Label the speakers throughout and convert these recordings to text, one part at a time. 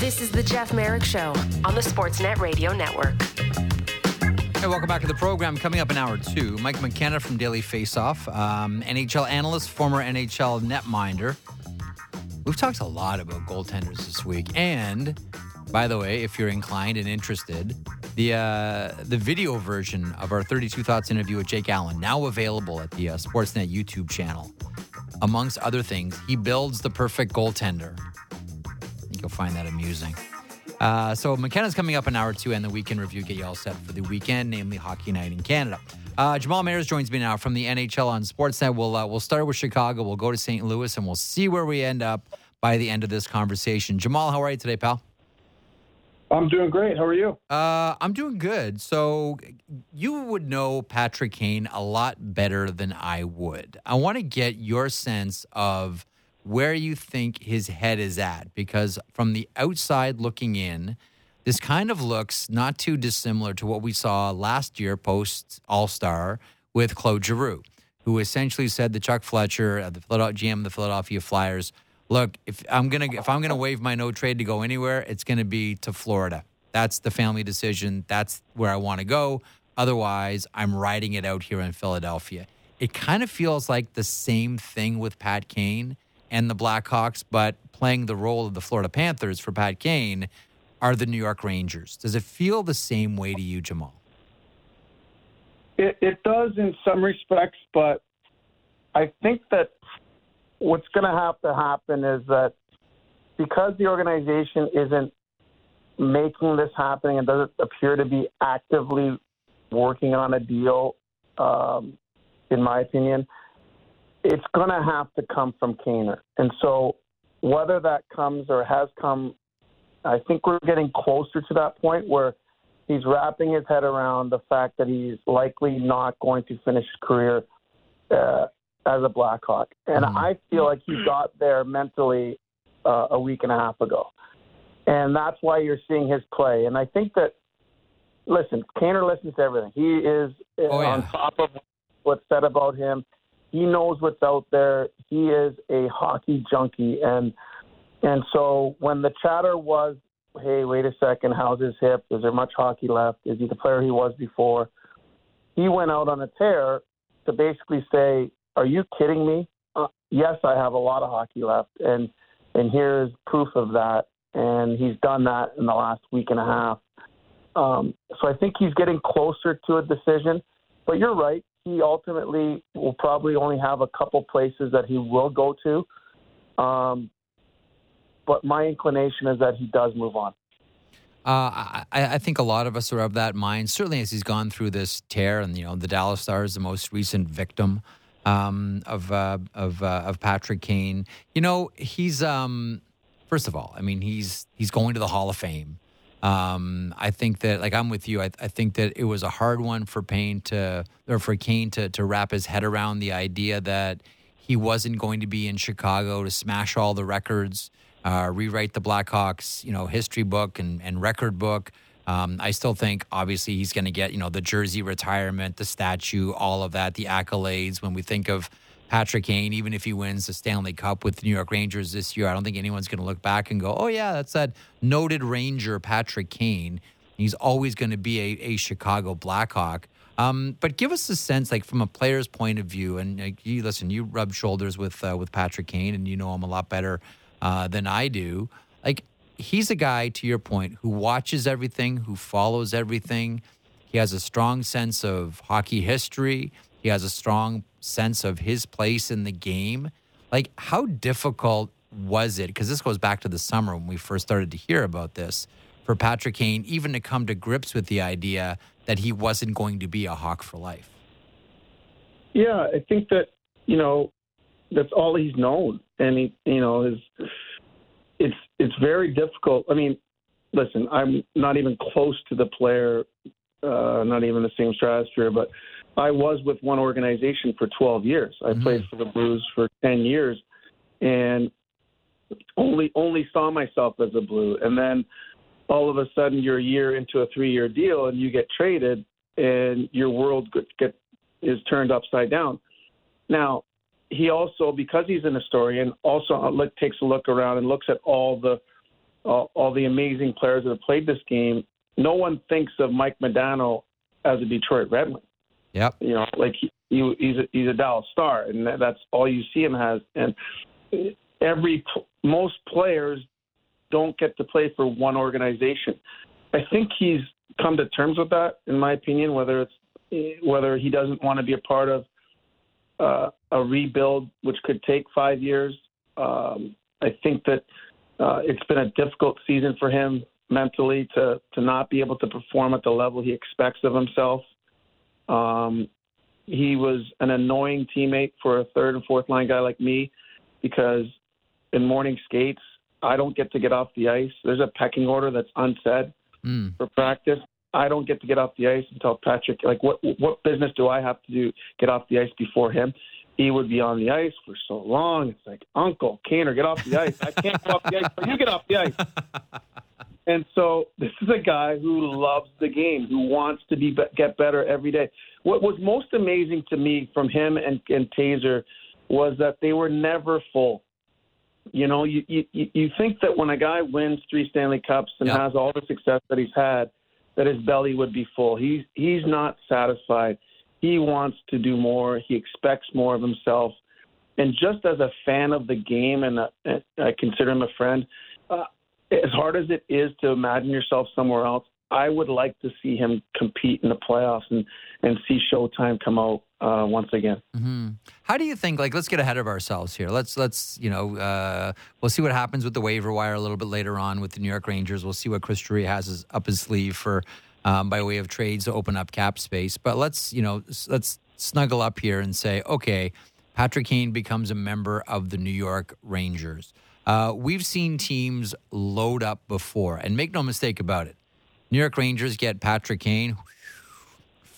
Speaker 1: This is the Jeff Marek Show on the Sportsnet Radio Network.
Speaker 2: Hey, welcome back to the program. Coming up in hour two, Mike McKenna from Daily Faceoff, um, NHL analyst, former NHL netminder. We've talked a lot about goaltenders this week, and by the way, if you're inclined and interested, the uh, the video version of our 32 Thoughts interview with Jake Allen now available at the uh, Sportsnet YouTube channel. Amongst other things, he builds the perfect goaltender. Think you'll find that amusing. Uh, so McKenna's coming up an hour two, and the weekend review get you all set for the weekend, namely Hockey Night in Canada. Uh, Jamal Mayers joins me now from the NHL on Sportsnet. We'll uh, we'll start with Chicago. We'll go to St. Louis, and we'll see where we end up by the end of this conversation. Jamal, how are you today, pal?
Speaker 3: I'm doing great. How are you?
Speaker 2: Uh, I'm doing good. So you would know Patrick Kane a lot better than I would. I want to get your sense of where you think his head is at because from the outside looking in, this kind of looks not too dissimilar to what we saw last year post All Star with Claude Giroux, who essentially said to Chuck Fletcher, the GM of the Philadelphia Flyers, look, if I'm gonna if I'm gonna waive my no trade to go anywhere, it's gonna be to Florida. That's the family decision. That's where I want to go. Otherwise, I'm riding it out here in Philadelphia. It kind of feels like the same thing with Pat Kane and the Blackhawks, but playing the role of the Florida Panthers for Pat Kane are the New York Rangers. Does it feel the same way to you, Jamal?
Speaker 3: It, it does in some respects, but I think that what's going to have to happen is that because the organization isn't making this happening and doesn't appear to be actively working on a deal, um, in my opinion, it's going to have to come from Kaner. And so whether that comes or has come, I think we're getting closer to that point where he's wrapping his head around the fact that he's likely not going to finish his career uh, as a Blackhawk. And mm-hmm. I feel like he got there mentally uh, a week and a half ago. And that's why you're seeing his play. And I think that, listen, Kaner listens to everything. He is uh, oh, yeah. on top of what's said about him. He knows what's out there. He is a hockey junkie. And and so when the chatter was, hey, wait a second, how's his hip? Is there much hockey left? Is he the player he was before? He went out on a tear to basically say, are you kidding me? Uh, yes, I have a lot of hockey left, and and here's proof of that. And he's done that in the last week and a half. Um, so I think he's getting closer to a decision. But you're right. He ultimately will probably only have a couple places that he will go to. Um, but my inclination is that he does move on.
Speaker 2: Uh, I, I, think a lot of us are of that mind. Certainly, as he's gone through this tear, and you know, the Dallas Stars, the most recent victim um, of uh, of uh, of Patrick Kane. You know, he's um, first of all, I mean, he's he's going to the Hall of Fame. Um, I think that, like, I'm with you. I, I, think that it was a hard one for Payne to, or for Kane to, to wrap his head around the idea that he wasn't going to be in Chicago to smash all the records, uh, rewrite the Blackhawks, you know, history book and, and record book. Um, I still think, obviously, he's going to get, you know, the jersey retirement, the statue, all of that, the accolades. When we think of Patrick Kane, even if he wins the Stanley Cup with the New York Rangers this year, I don't think anyone's going to look back and go, oh, yeah, that's that noted Ranger Patrick Kane. He's always going to be a, a Chicago Blackhawk. Um, but give us a sense, like from a player's point of view, and like, you listen, you rub shoulders with uh, with Patrick Kane, and you know him a lot better uh, than I do. Like he's a guy, to your point, who watches everything, who follows everything. He has a strong sense of hockey history. He has a strong sense of his place in the game. Like, how difficult was it? Because this goes back to the summer when we first started to hear about this for Patrick Kane, even to come to grips with the idea that he wasn't going to be a Hawk for life.
Speaker 3: Yeah, I think that you know that's all he's known, and he, you know, his it's it's very difficult. I mean, listen, I'm not even close to the player, uh, not even the same stratosphere, but I was with one organization for 12 years. I mm-hmm. played for the Blues for 10 years, and only only saw myself as a Blue. And then all of a sudden, you're a year into a three-year deal, and you get traded, and your world get, get is turned upside down. Now, he also, because he's an historian, also look, takes a look around and looks at all the all, all the amazing players that have played this game, no one thinks of Mike Modano as a Detroit Red Wing.
Speaker 2: Yep.
Speaker 3: You know, like he, he he's a, he's a Dallas Star, and that's all you see him as. And every most players don't get to play for one organization. I think he's come to terms with that, in my opinion. Whether it's whether he doesn't want to be a part of uh, a rebuild, which could take five years. Um, I think that uh, it's been a difficult season for him mentally to to not be able to perform at the level he expects of himself. Um, he was an annoying teammate for a third and fourth line guy like me because in morning skates I don't get to get off the ice. There's a pecking order that's unsaid
Speaker 2: Mm.
Speaker 3: for practice. I don't get to get off the ice until Patrick. Like, what what business do I have to do get off the ice before him? He would be on the ice for so long. It's like, Uncle Kaner, get off the ice. I can't get off the ice, but you get off the ice. And so this is a guy who loves the game, who wants to be get better every day. What was most amazing to me from him and, and Tazer was that they were never full. You know, you, you you think that when a guy wins three Stanley Cups and
Speaker 2: Yep.
Speaker 3: has all the success that he's had, that his belly would be full. He's he's not satisfied. He wants to do more. He expects more of himself. And just as a fan of the game, and I consider him a friend, uh, as hard as it is to imagine yourself somewhere else, I would like to see him compete in the playoffs and and see Showtime come out uh, once again.
Speaker 2: hmm How do you think? Like, let's get ahead of ourselves here. Let's let's you know uh, we'll see what happens with the waiver wire a little bit later on with the New York Rangers. We'll see what Chris Drury has up his sleeve for um, by way of trades to open up cap space. But let's you know let's snuggle up here and say, okay, Patrick Kane becomes a member of the New York Rangers. Uh, we've seen teams load up before, and make no mistake about it. New York Rangers get Patrick Kane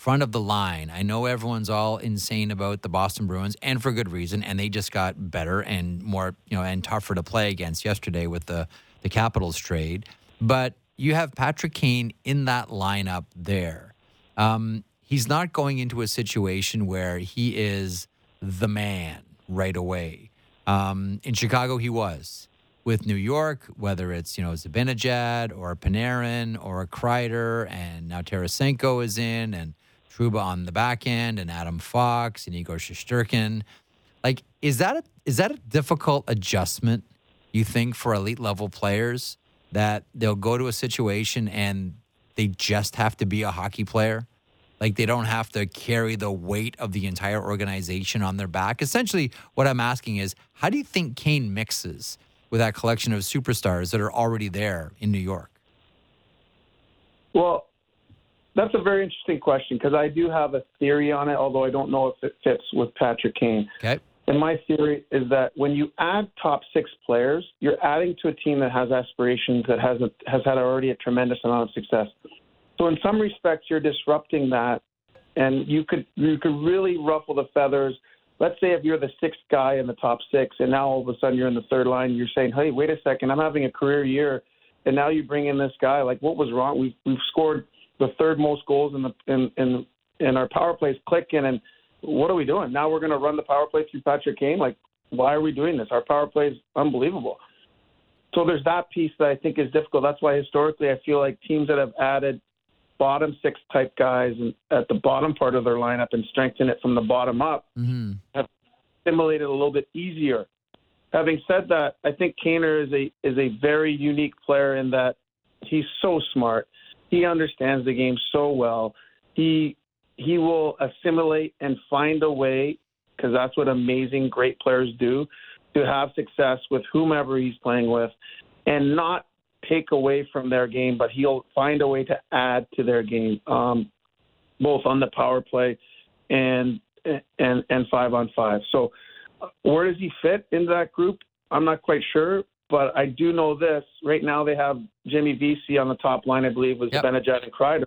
Speaker 2: front of the line. I know everyone's all insane about the Boston Bruins, and for good reason. And they just got better and more, you know, and tougher to play against yesterday with the the Capitals trade. But you have Patrick Kane in that lineup there. Um, he's not going into a situation where he is the man right away. Um, in Chicago, he was. With New York, whether it's you know Zibanejad or Panarin or Kreider, and now Tarasenko is in, and Trouba on the back end, and Adam Fox and Igor Shesterkin. Like, is that a, is that a difficult adjustment? You think for elite level players that they'll go to a situation and they just have to be a hockey player? Like they don't have to carry the weight of the entire organization on their back. Essentially, what I'm asking is, how do you think Kane mixes with that collection of superstars that are already there in New York?
Speaker 3: Well, that's a very interesting question because I do have a theory on it, although I don't know if it fits with Patrick Kane.
Speaker 2: Okay.
Speaker 3: And my theory is that when you add top six players, you're adding to a team that has aspirations, that has a, has had already a tremendous amount of success. So in some respects, you're disrupting that, and you could you could really ruffle the feathers. Let's say if you're the sixth guy in the top six, and now all of a sudden you're in the third line, you're saying, "Hey, wait a second, I'm having a career year," and now you bring in this guy. Like, what was wrong? We've we've scored the third most goals in the in in, in our power plays clicking, and what are we doing? Now we're going to run the power play through Patrick Kane. Like, why are we doing this? Our power play is unbelievable. So there's that piece that I think is difficult. That's why historically I feel like teams that have added bottom six type guys and at the bottom part of their lineup and strengthen it from the bottom up
Speaker 2: hmm
Speaker 3: have assimilated a little bit easier. Having said that, I think Kaner is a is a very unique player in that he's so smart. He understands the game so well. He he will assimilate and find a way because that's what amazing great players do to have success with whomever he's playing with and not take away from their game, but he'll find a way to add to their game, um, both on the power play and and and five on five. So uh, where does he fit into that group? I'm not quite sure, but I do know this. Right now they have Jimmy Vesey on the top line, I believe, was
Speaker 2: Yep.
Speaker 3: Benajad and Kreider.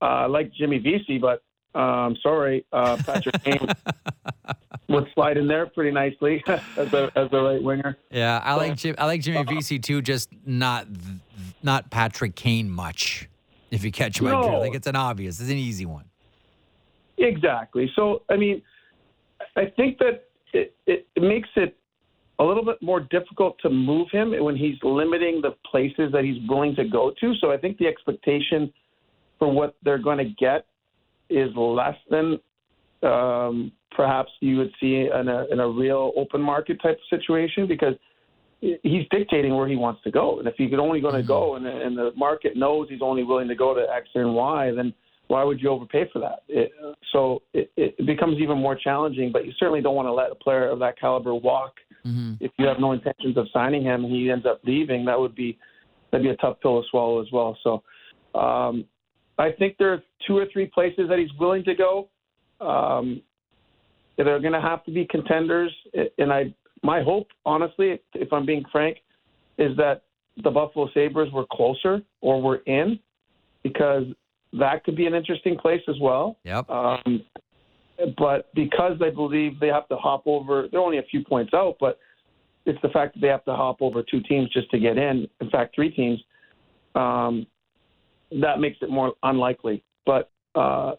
Speaker 3: Uh, I like Jimmy Vesey, but um, sorry, uh, Patrick Kane would slide in there pretty nicely as a as a right winger.
Speaker 2: Yeah, I like Jim, I like Jimmy uh, Vesey too, just not not Patrick Kane much. If you catch my drift,
Speaker 3: No.
Speaker 2: like it's an obvious, it's an easy one.
Speaker 3: Exactly. So, I mean, I think that it, it, it makes it a little bit more difficult to move him when he's limiting the places that he's willing to go to. So I think the expectation for what they're going to get is less than um, perhaps you would see in a, in a real open market type of situation because he's dictating where he wants to go. And if he's only going to mm-hmm. go and, and the market knows he's only willing to go to X and Y, then why would you overpay for that? It, so it, it becomes even more challenging, but you certainly don't want to let a player of that caliber walk mm-hmm. if you have no intentions of signing him and he ends up leaving. That would be that'd be a tough pill to swallow as well. So um, I think there are two or three places that he's willing to go. Um, they're going to have to be contenders, and I my hope, honestly, if I'm being frank, is that the Buffalo Sabres were closer or were in because that could be an interesting place as well.
Speaker 2: Yep.
Speaker 3: Um, but because I believe they have to hop over, they're only a few points out, but it's the fact that they have to hop over two teams just to get in. In fact, three teams. Um, that makes it more unlikely. But uh,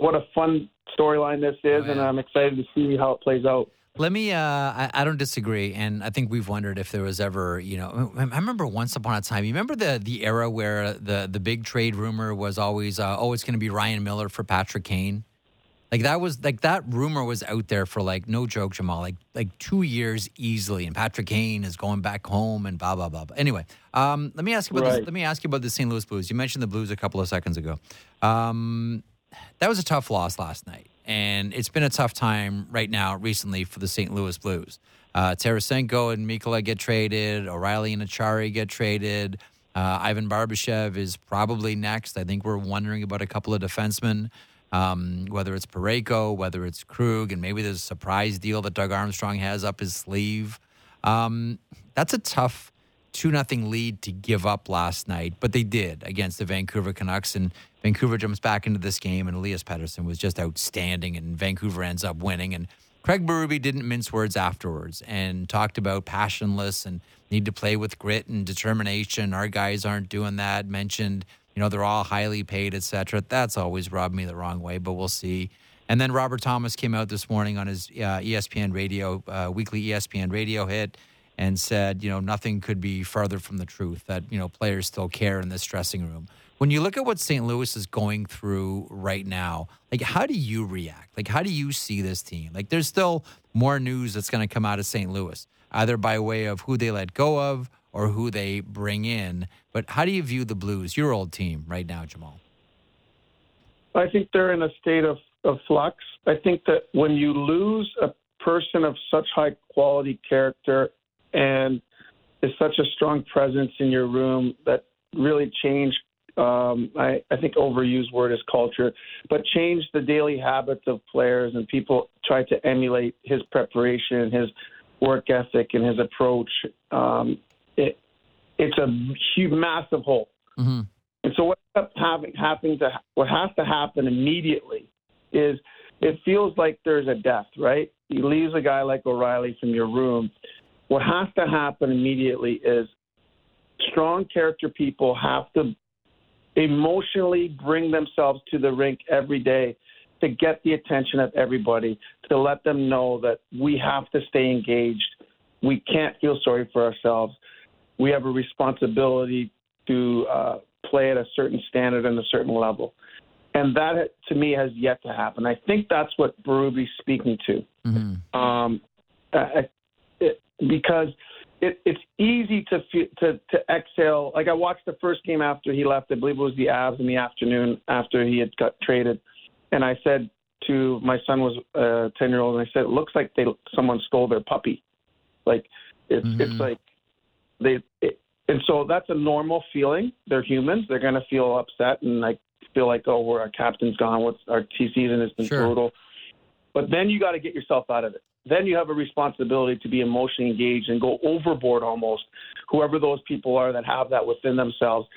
Speaker 3: what a fun storyline this is, oh, yeah. and I'm excited to see how it plays out.
Speaker 2: Let me. Uh, I, I, don't disagree, and I think we've wondered if there was ever, you know, I remember once upon a time. You remember the the era where the the big trade rumor was always, uh, oh, it's going to be Ryan Miller for Patrick Kane. Like that was like that rumor was out there for like no joke, Jamal, like like two years easily, and Patrick Kane is going back home and blah blah blah. blah. Anyway, um, let me ask you about right. this, let me ask you about the St. Louis Blues. You mentioned the Blues a couple of seconds ago. Um, that was a tough loss last night and it's been a tough time right now recently for the St. Louis Blues. Uh, Tarasenko and Mikkola get traded. O'Reilly and Acciari get traded. Uh, Ivan Barbashev is probably next. I think we're wondering about a couple of defensemen, um, whether it's Parayko, whether it's Krug, and maybe there's a surprise deal that Doug Armstrong has up his sleeve. Um, that's a tough two nothing lead to give up last night, but they did against the Vancouver Canucks. And Vancouver jumps back into this game, and Elias Pettersson was just outstanding, and Vancouver ends up winning. And Craig Berube didn't mince words afterwards and talked about passionless and need to play with grit and determination. Our guys aren't doing that. Mentioned, you know, they're all highly paid, etc. That's always rubbed me the wrong way, but we'll see. And then Robert Thomas came out this morning on his uh, ESPN radio, uh, weekly ESPN radio hit and said, you know, nothing could be further from the truth that, you know, players still care in this dressing room. When you look at what St. Louis is going through right now, like how do you react? Like how do you see this team? Like there's still more news that's going to come out of St. Louis, either by way of who they let go of or who they bring in. But how do you view the Blues, your old team right now, Jamal?
Speaker 3: I think they're in a state of, of flux. I think that when you lose a person of such high quality character and is such a strong presence in your room that really changed. Um, I, I think overused word is culture, but changed the daily habits of players and people try to emulate his preparation, his work ethic, and his approach. Um, it, it's a huge, massive hole. Mm-hmm. And so what having happening to what has to happen immediately is it feels like there's a death, right? You leaves a guy like O'Reilly from your room, what has to happen immediately is strong character people have to emotionally bring themselves to the rink every day to get the attention of everybody, to let them know that we have to stay engaged. We can't feel sorry for ourselves. We have a responsibility to uh, play at a certain standard and a certain level. And that, to me, has yet to happen. I think that's what Berube's speaking to. Mm-hmm. Um, I, because it, it's easy to, to to exhale. Like I watched the first game after he left. I believe it was the Avs in the afternoon after he had got traded, and I said to my son was a ten year old, and I said, "It looks like they someone stole their puppy." Like it's mm-hmm. it's like they. It, and so that's a normal feeling. They're humans. They're going to feel upset and like feel like, oh, we're, our captain's gone. What's our T season has been sure. brutal. But then you got to get yourself out of it then you have a responsibility to be emotionally engaged and go overboard almost, whoever those people are that have that within themselves,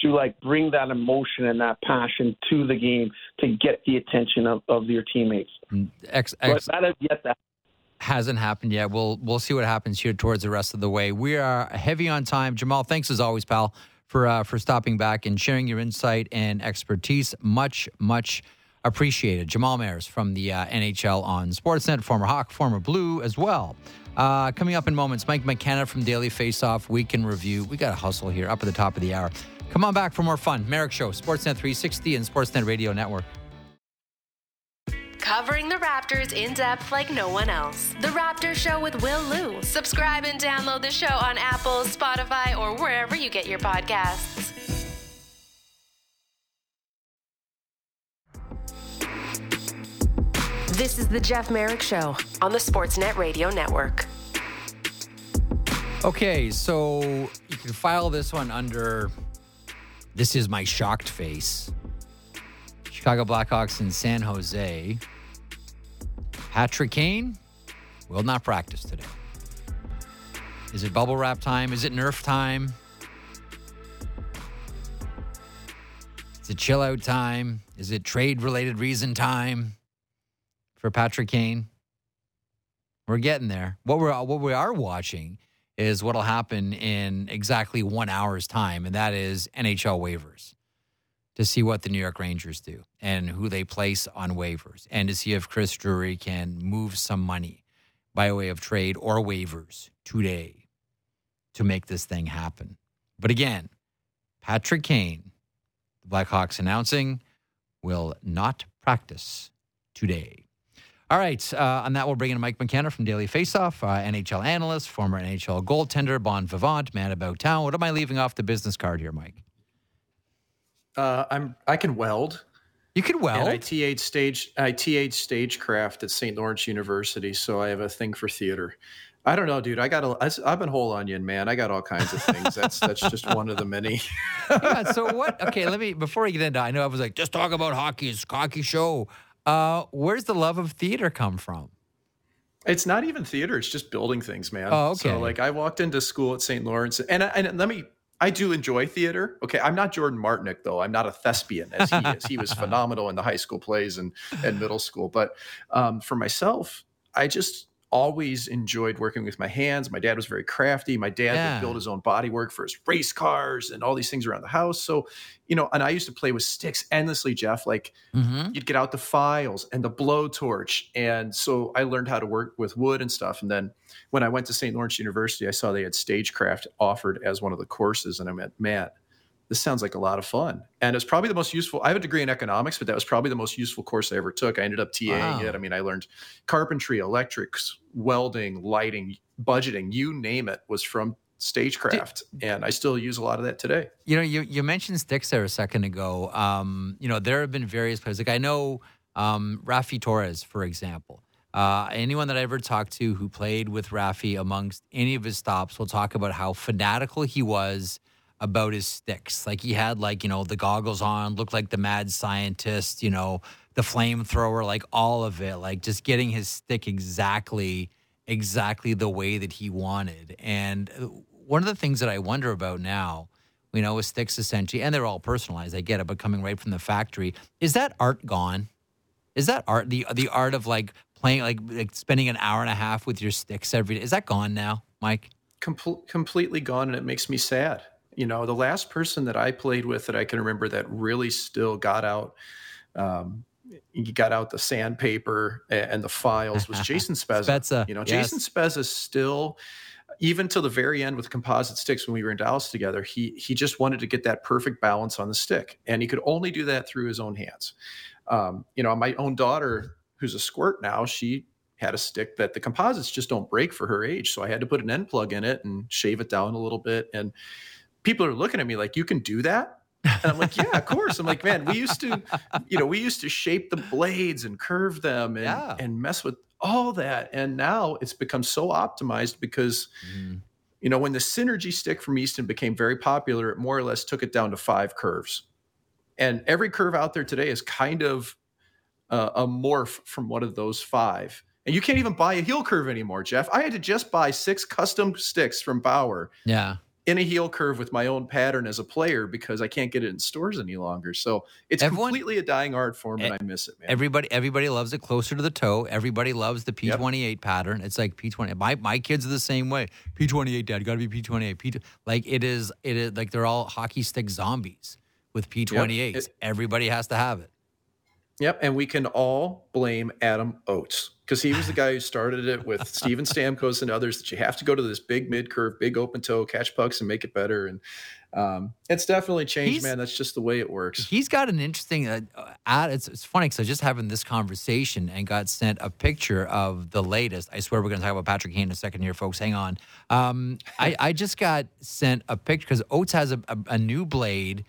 Speaker 3: to like bring that emotion and that passion to the game to get the attention of, of your teammates. Mm,
Speaker 2: X, X,
Speaker 3: but that is yet that
Speaker 2: hasn't happened yet. We'll we'll see what happens here towards the rest of the way. We are heavy on time. Jamal, thanks as always, pal, for uh, for stopping back and sharing your insight and expertise. Much much appreciated. Jamal Mayers from the uh, NHL on Sportsnet, former Hawk, former Blue as well. Uh, coming up in moments, Mike McKenna from Daily Faceoff Week in Review. We got a hustle here up at the top of the hour. Come on back for more fun. Marek Show, Sportsnet 360 and Sportsnet Radio Network.
Speaker 1: Covering the Raptors in depth like no one else. The Raptor Show with Will Lou. Subscribe and download the show on Apple, Spotify, or wherever you get your podcasts. This is the Jeff Marek Show on the Sportsnet Radio Network.
Speaker 2: Okay, so you can file this one under This is my shocked face. Chicago Blackhawks in San Jose. Patrick Kane will not practice today. Is it bubble wrap time? Is it Nerf time? Is it chill out time? Is it trade related reason time for Patrick Kane? We're getting there. What we're what we are watching is what'll happen in exactly one hour's time, and that is NHL waivers to see what the New York Rangers do and who they place on waivers, and to see if Chris Drury can move some money by way of trade or waivers today to make this thing happen. But again, Patrick Kane, the Blackhawks announcing, will not practice today. All right. Uh, on that, we'll bring in Mike McKenna from Daily Faceoff, uh, NHL analyst, former NHL goaltender, bon vivant, man about town. What am I leaving off the business card here, Mike?
Speaker 4: Uh, I'm I can weld.
Speaker 2: You can weld.
Speaker 4: And I TA'd stage I TA'd stagecraft at St. Lawrence University, so I have a thing for theater. I don't know, dude. I got a. I've been whole onion, man. I got all kinds of things. That's that's just one of the many.
Speaker 2: yeah. So what? Okay, let me before we get into. I know I was like, just talk about hockey. It's hockey show. Uh, where's the love of theater come from?
Speaker 4: It's not even theater. It's just building things, man.
Speaker 2: Oh, okay.
Speaker 4: So like, I walked into school at St. Lawrence, and and let me I do enjoy theater. Okay, I'm not Jordan Martinook though. I'm not a thespian as he is. He was phenomenal in the high school plays and and middle school. But um, for myself, I just always enjoyed working with my hands. My dad was very crafty. My dad yeah. would build his own bodywork for his race cars and all these things around the house. So, you know, and I used to play with sticks endlessly, Jeff. Like mm-hmm. you'd get out the files and the blowtorch. And so I learned how to work with wood and stuff. And then when I went to St. Lawrence University, I saw they had stagecraft offered as one of the courses. And I went, man, this sounds like a lot of fun. And it's probably the most useful. I have a degree in economics, but that was probably the most useful course I ever took. I ended up TAing wow. it. I mean, I learned carpentry, electrics, welding, lighting, budgeting, you name it was from stagecraft and i still use a lot of that today
Speaker 2: you know you, you mentioned sticks there a second ago um, you know there have been various players like i know um, Raffi Torres for example uh, anyone that I ever talked to who played with Raffi amongst any of his stops will talk about how fanatical he was about his sticks. Like he had like, you know, the goggles on, looked like the mad scientist, you know, the flamethrower, like all of it, like just getting his stick exactly exactly the way that he wanted. And uh, one of the things that I wonder about now, you know, with sticks essentially, and they're all personalized, I get it, but coming right from the factory, is that art gone? Is that art the the art of like playing like, like spending an hour and a half with your sticks every day? Is that gone now, Mike?
Speaker 4: Com- completely gone, and it makes me sad you know, the last person that I played with that I can remember that really still got out, um, he got out the sandpaper and the files was Jason Spezza.
Speaker 2: Spezza.
Speaker 4: You know, yes. Jason Spezza still, even till the very end with composite sticks when we were in Dallas together, he he just wanted to get that perfect balance on the stick, and he could only do that through his own hands. Um, you know, my own daughter, who's a squirt now, she had a stick that the composites just don't break for her age, so I had to put an end plug in it and shave it down a little bit and people are looking at me like, you can do that? And I'm like, yeah, of course. I'm like, man, we used to, you know, we used to shape the blades and curve them and, yeah. and mess with all that. And now it's become so optimized because, mm. you know, when the synergy stick from Easton became very popular, it more or less took it down to five curves. And every curve out there today is kind of uh, a morph from one of those five. And you can't even buy a heel curve anymore, Jeff. I had to just buy six custom sticks from Bauer.
Speaker 2: Yeah
Speaker 4: in a heel curve with my own pattern as a player because I can't get it in stores any longer. So it's Everyone, completely a dying art form, and I miss it, man.
Speaker 2: Everybody, everybody loves it closer to the toe. Everybody loves the P twenty eight pattern. It's like P twenty. My my kids are the same way. P twenty eight, dad, got to be P twenty eight. P like it is. It is like they're all hockey stick zombies with P twenty eight. Everybody has to have it.
Speaker 4: Yep, and we can all blame Adam Oates because he was the guy who started it with Steven Stamkos and others that you have to go to this big mid curve, big open toe, catch pucks, and make it better. And um, it's definitely changed,
Speaker 2: He's-
Speaker 4: man. That's just the way it works.
Speaker 2: He's got an interesting uh, ad. It's, it's funny because I was just having this conversation and got sent a picture of the latest. I swear we're going to talk about Patrick Kane in a second here, folks. Hang on. Um, I, I just got sent a picture because Oates has a, a, a new blade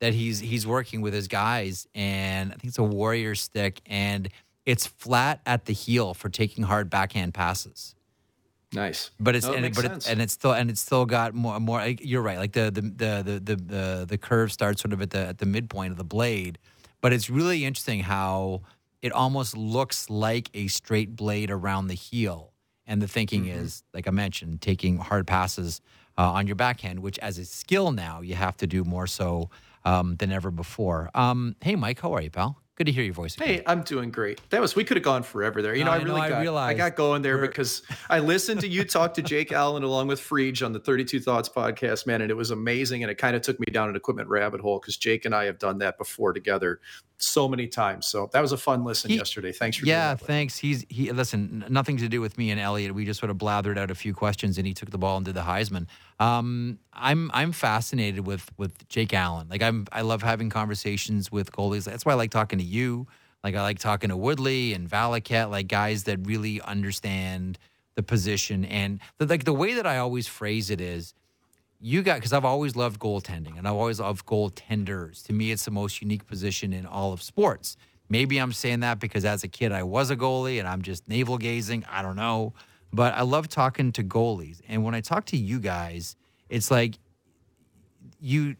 Speaker 2: that he's he's working with his guys, and I think it's a Warrior stick, and it's flat at the heel for taking hard backhand passes.
Speaker 4: Nice,
Speaker 2: But it's
Speaker 4: No,
Speaker 2: and, it, but it, and it's still and it's still got more more. like, You're right. Like the the the the the the, the curve starts sort of at the at the midpoint of the blade, but it's really interesting how it almost looks like a straight blade around the heel. And the thinking
Speaker 4: Mm-hmm.
Speaker 2: is, like I mentioned, taking hard passes uh, on your backhand, which as a skill now you have to do more so um, than ever before. Um, hey, Mike, how are you, pal? Good to hear your voice. Again.
Speaker 4: Hey, I'm doing great. That was we could have gone forever there. You know,
Speaker 2: I
Speaker 4: I, really
Speaker 2: I
Speaker 4: got I,
Speaker 2: realized.
Speaker 4: got going there because I listened to you talk to Jake Allen along with Friedge on the 32 Thoughts podcast, man, and it was amazing. And it kind of took me down an equipment rabbit hole because Jake and I have done that before together so many times. So that was a fun listen
Speaker 2: He-
Speaker 4: yesterday. Thanks for
Speaker 2: yeah,
Speaker 4: doing that.
Speaker 2: thanks. He's he. Listen, nothing to do with me and Elliot. We just sort of blathered out a few questions, and he took the ball and did the Heisman. Um, I'm I'm fascinated with with Jake Allen. Like I'm I love having conversations with goalies. That's why I like talking to you. Like I like talking to Woodley and Valaket, like guys that really understand the position and the, like the way that I always phrase it is you got because I've always loved goaltending and I've always loved goaltenders. To me, it's the most unique position in all of sports. Maybe I'm saying that because as a kid I was a goalie and I'm just navel gazing. I don't know, but I love talking to goalies. And when I talk to you guys, it's like you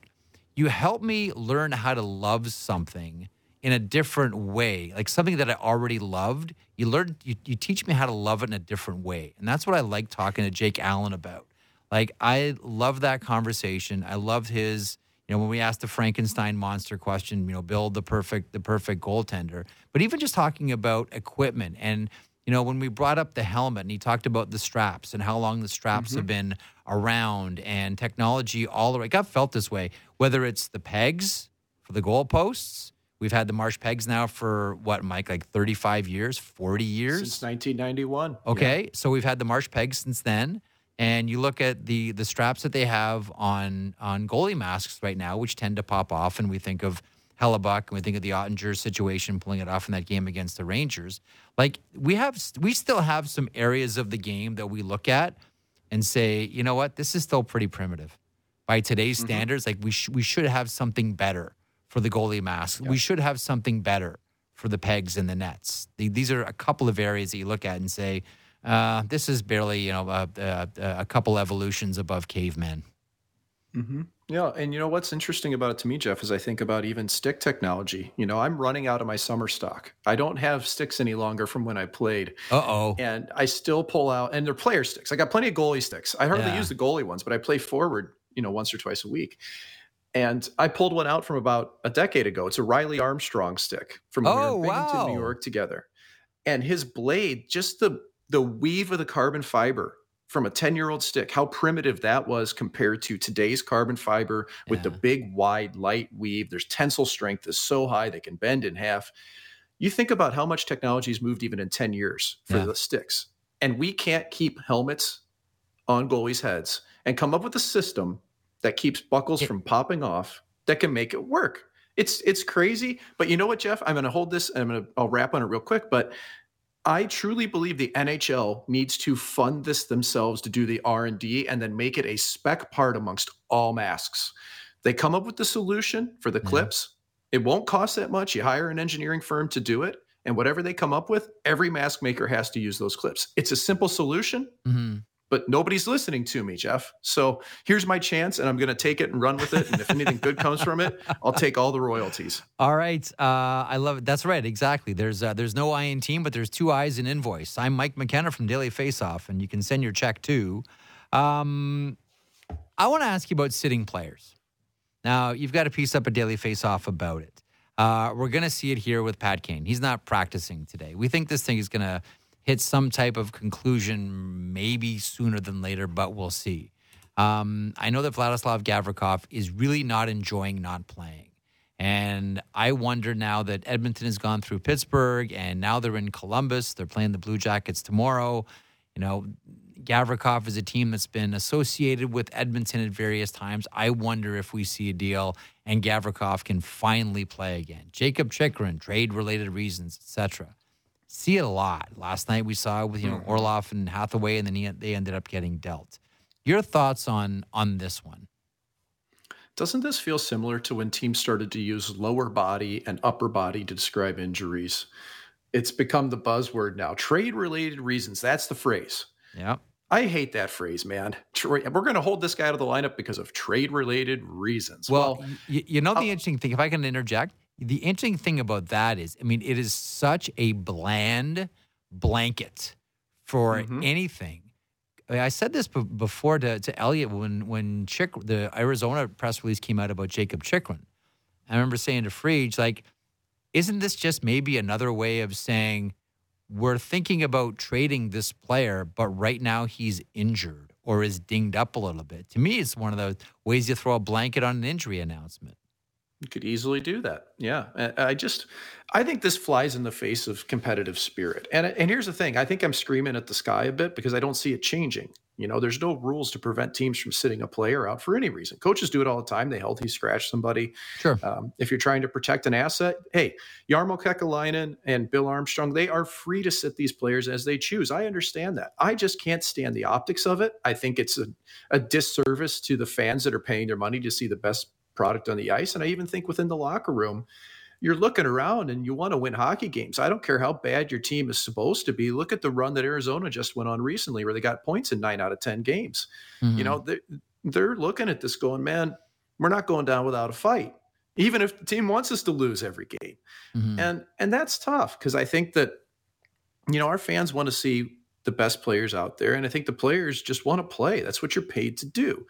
Speaker 2: you help me learn how to love something in a different way like something that i already loved you learn you, you teach me how to love it in a different way and that's what i like talking to jake allen about like i love that conversation i loved his you know when we asked the frankenstein monster question you know build the perfect the perfect goaltender but even just talking about equipment and you know when we brought up the helmet and he talked about the straps and how long the straps mm-hmm. have been around and technology all around. I've felt this way, whether it's the pegs for the goalposts. We've had the Marsh pegs now for what, Mike, like 35 years, 40 years?
Speaker 4: Since 1991.
Speaker 2: Okay, so we've had the Marsh pegs since then, and you look at the the straps that they have on on goalie masks right now, which tend to pop off, and we think of Hellebuyck, and we think of the Oettinger situation pulling it off in that game against the Rangers. Like we have, we still have some areas of the game that we look at and say, you know what, this is still pretty primitive by today's mm-hmm. standards. Like we sh- we should have something better for the goalie mask. We should have something better for the pegs and the nets. The- These are a couple of areas that you look at and say, uh, this is barely, you know, a, a, a couple evolutions above cavemen.
Speaker 4: Yeah, and you know what's interesting about it to me, Jeff, is I think about even stick technology. You know, I'm running out of my summer stock. I don't have sticks any longer from when I played,
Speaker 2: Uh oh.
Speaker 4: and I still pull out. And they're player sticks. I got plenty of goalie sticks. I hardly
Speaker 2: Yeah.
Speaker 4: use the goalie ones, but I play forward, you know, once or twice a week. And I pulled one out from about a decade ago. It's a Riley Armstrong stick from when
Speaker 2: Oh,
Speaker 4: we were in Binghamton,
Speaker 2: wow.
Speaker 4: New York, together. And his blade, just the the weave of the carbon fiber from a 10 year old stick, how primitive that was compared to today's carbon fiber with the big, wide, light weave. There's tensile strength is so high they can bend in half. You think about how much technology has moved even in 10 years for
Speaker 2: Yeah.
Speaker 4: the sticks. And we can't keep helmets on goalies' heads and come up with a system that keeps buckles
Speaker 2: It-
Speaker 4: from popping off that can make it work. It's it's crazy, but you know what, Jeff? I'm going to hold this and I'm going to I'll wrap on it real quick, but I truly believe the NHL needs to fund this themselves to do the R&D and then make it a spec part amongst all masks. They come up with the solution for the
Speaker 2: Yeah.
Speaker 4: clips. It won't cost that much. You hire an engineering firm to do it, and whatever they come up with, every mask maker has to use those clips. It's a simple solution,
Speaker 2: hmm
Speaker 4: but nobody's listening to me, Jeff. So here's my chance, and I'm going to take it and run with it. And if anything good comes from it, I'll take all the royalties.
Speaker 2: All right. Uh, I love it. That's right. Exactly. There's uh, there's no I in team, but there's two I's in invoice. I'm Mike McKenna from Daily Faceoff, and you can send your check too. Um, I want to ask you about sitting players. Now, you've got a piece up at Daily Faceoff about it. Uh, we're going to see it here with Pat Kane. He's not practicing today. We think this thing is going to hit some type of conclusion maybe sooner than later, but we'll see. Um, I know that Vladislav Gavrikov is really not enjoying not playing. And I wonder now that Edmonton has gone through Pittsburgh and now they're in Columbus. They're playing the Blue Jackets tomorrow. You know, Gavrikov is a team that's been associated with Edmonton at various times. I wonder if we see a deal and Gavrikov can finally play again. Jakob Chychrun, trade related reasons, etc. See it a lot. Last night we saw it with you know mm-hmm. Orlov and Hathaway, and then he, they ended up getting dealt. Your thoughts on on this one?
Speaker 4: Doesn't this feel similar to when teams started to use lower body and upper body to describe injuries? It's become the buzzword now. Trade related reasons. That's the phrase.
Speaker 2: Yeah.
Speaker 4: I hate that phrase, man. We're going to hold this guy out of the lineup because of trade related reasons.
Speaker 2: Well, well you, you, know, the interesting thing, if I can interject, the interesting thing about that is, I mean, it is such a bland blanket for mm-hmm. anything I said this before to, to Elliot when when Chick the Arizona press release came out about Jakob Chychrun. I remember saying to Friedge, like, isn't this just maybe another way of saying we're thinking about trading this player, but right now he's injured or is dinged up a little bit? To me, it's one of those ways you throw a blanket on an injury announcement.
Speaker 4: You could easily do that. Yeah. I just, I think this flies in the face of competitive spirit. And, and here's the thing I think I'm screaming at the sky a bit because I don't see it changing. You know, there's no rules to prevent teams from sitting a player out for any reason. Coaches do it all the time. They healthy scratch somebody.
Speaker 2: Sure.
Speaker 4: Um, if you're trying to protect an asset, hey, Jarmo Kekalainen and Bill Armstrong, they are free to sit these players as they choose. I understand that. I just can't stand the optics of it. I think it's a, a disservice to the fans that are paying their money to see the best product on the ice. And I even think within the locker room, you're looking around and you want to win hockey games. I don't care how bad your team is supposed to be. Look at the run that Arizona just went on recently where they got points in nine out of 10 games. Mm-hmm. You know, they're, they're looking at this going, man, we're not going down without a fight, even if the team wants us to lose every game. Mm-hmm. And, and that's tough because I think that, you know, our fans want to see the best players out there. And I think the players just want to play. That's what you're paid to do.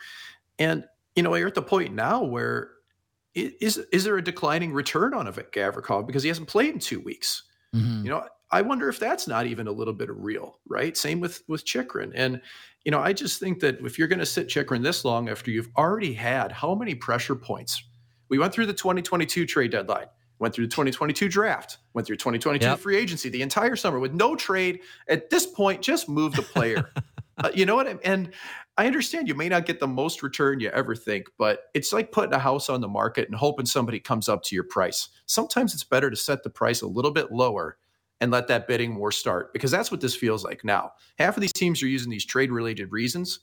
Speaker 4: And you know, you're at the point now where is is there a declining return on a Gavrikov because he hasn't played in two weeks? Mm-hmm. You know, I wonder if that's not even a little bit of real, right? Same with with Chychrun. And you know, I just think that if you're going to sit Chychrun this long after you've already had how many pressure points? We went through the 2022 trade deadline, went through the 2022 draft, went through 2022 yep. free agency, the entire summer with no trade. At this point, just move the player. uh, you know what? I, and I understand you may not get the most return you ever think, but it's like putting a house on the market and hoping somebody comes up to your price. Sometimes it's better to set the price a little bit lower and let that bidding war start because that's what this feels like now. Half of these teams are using these trade related reasons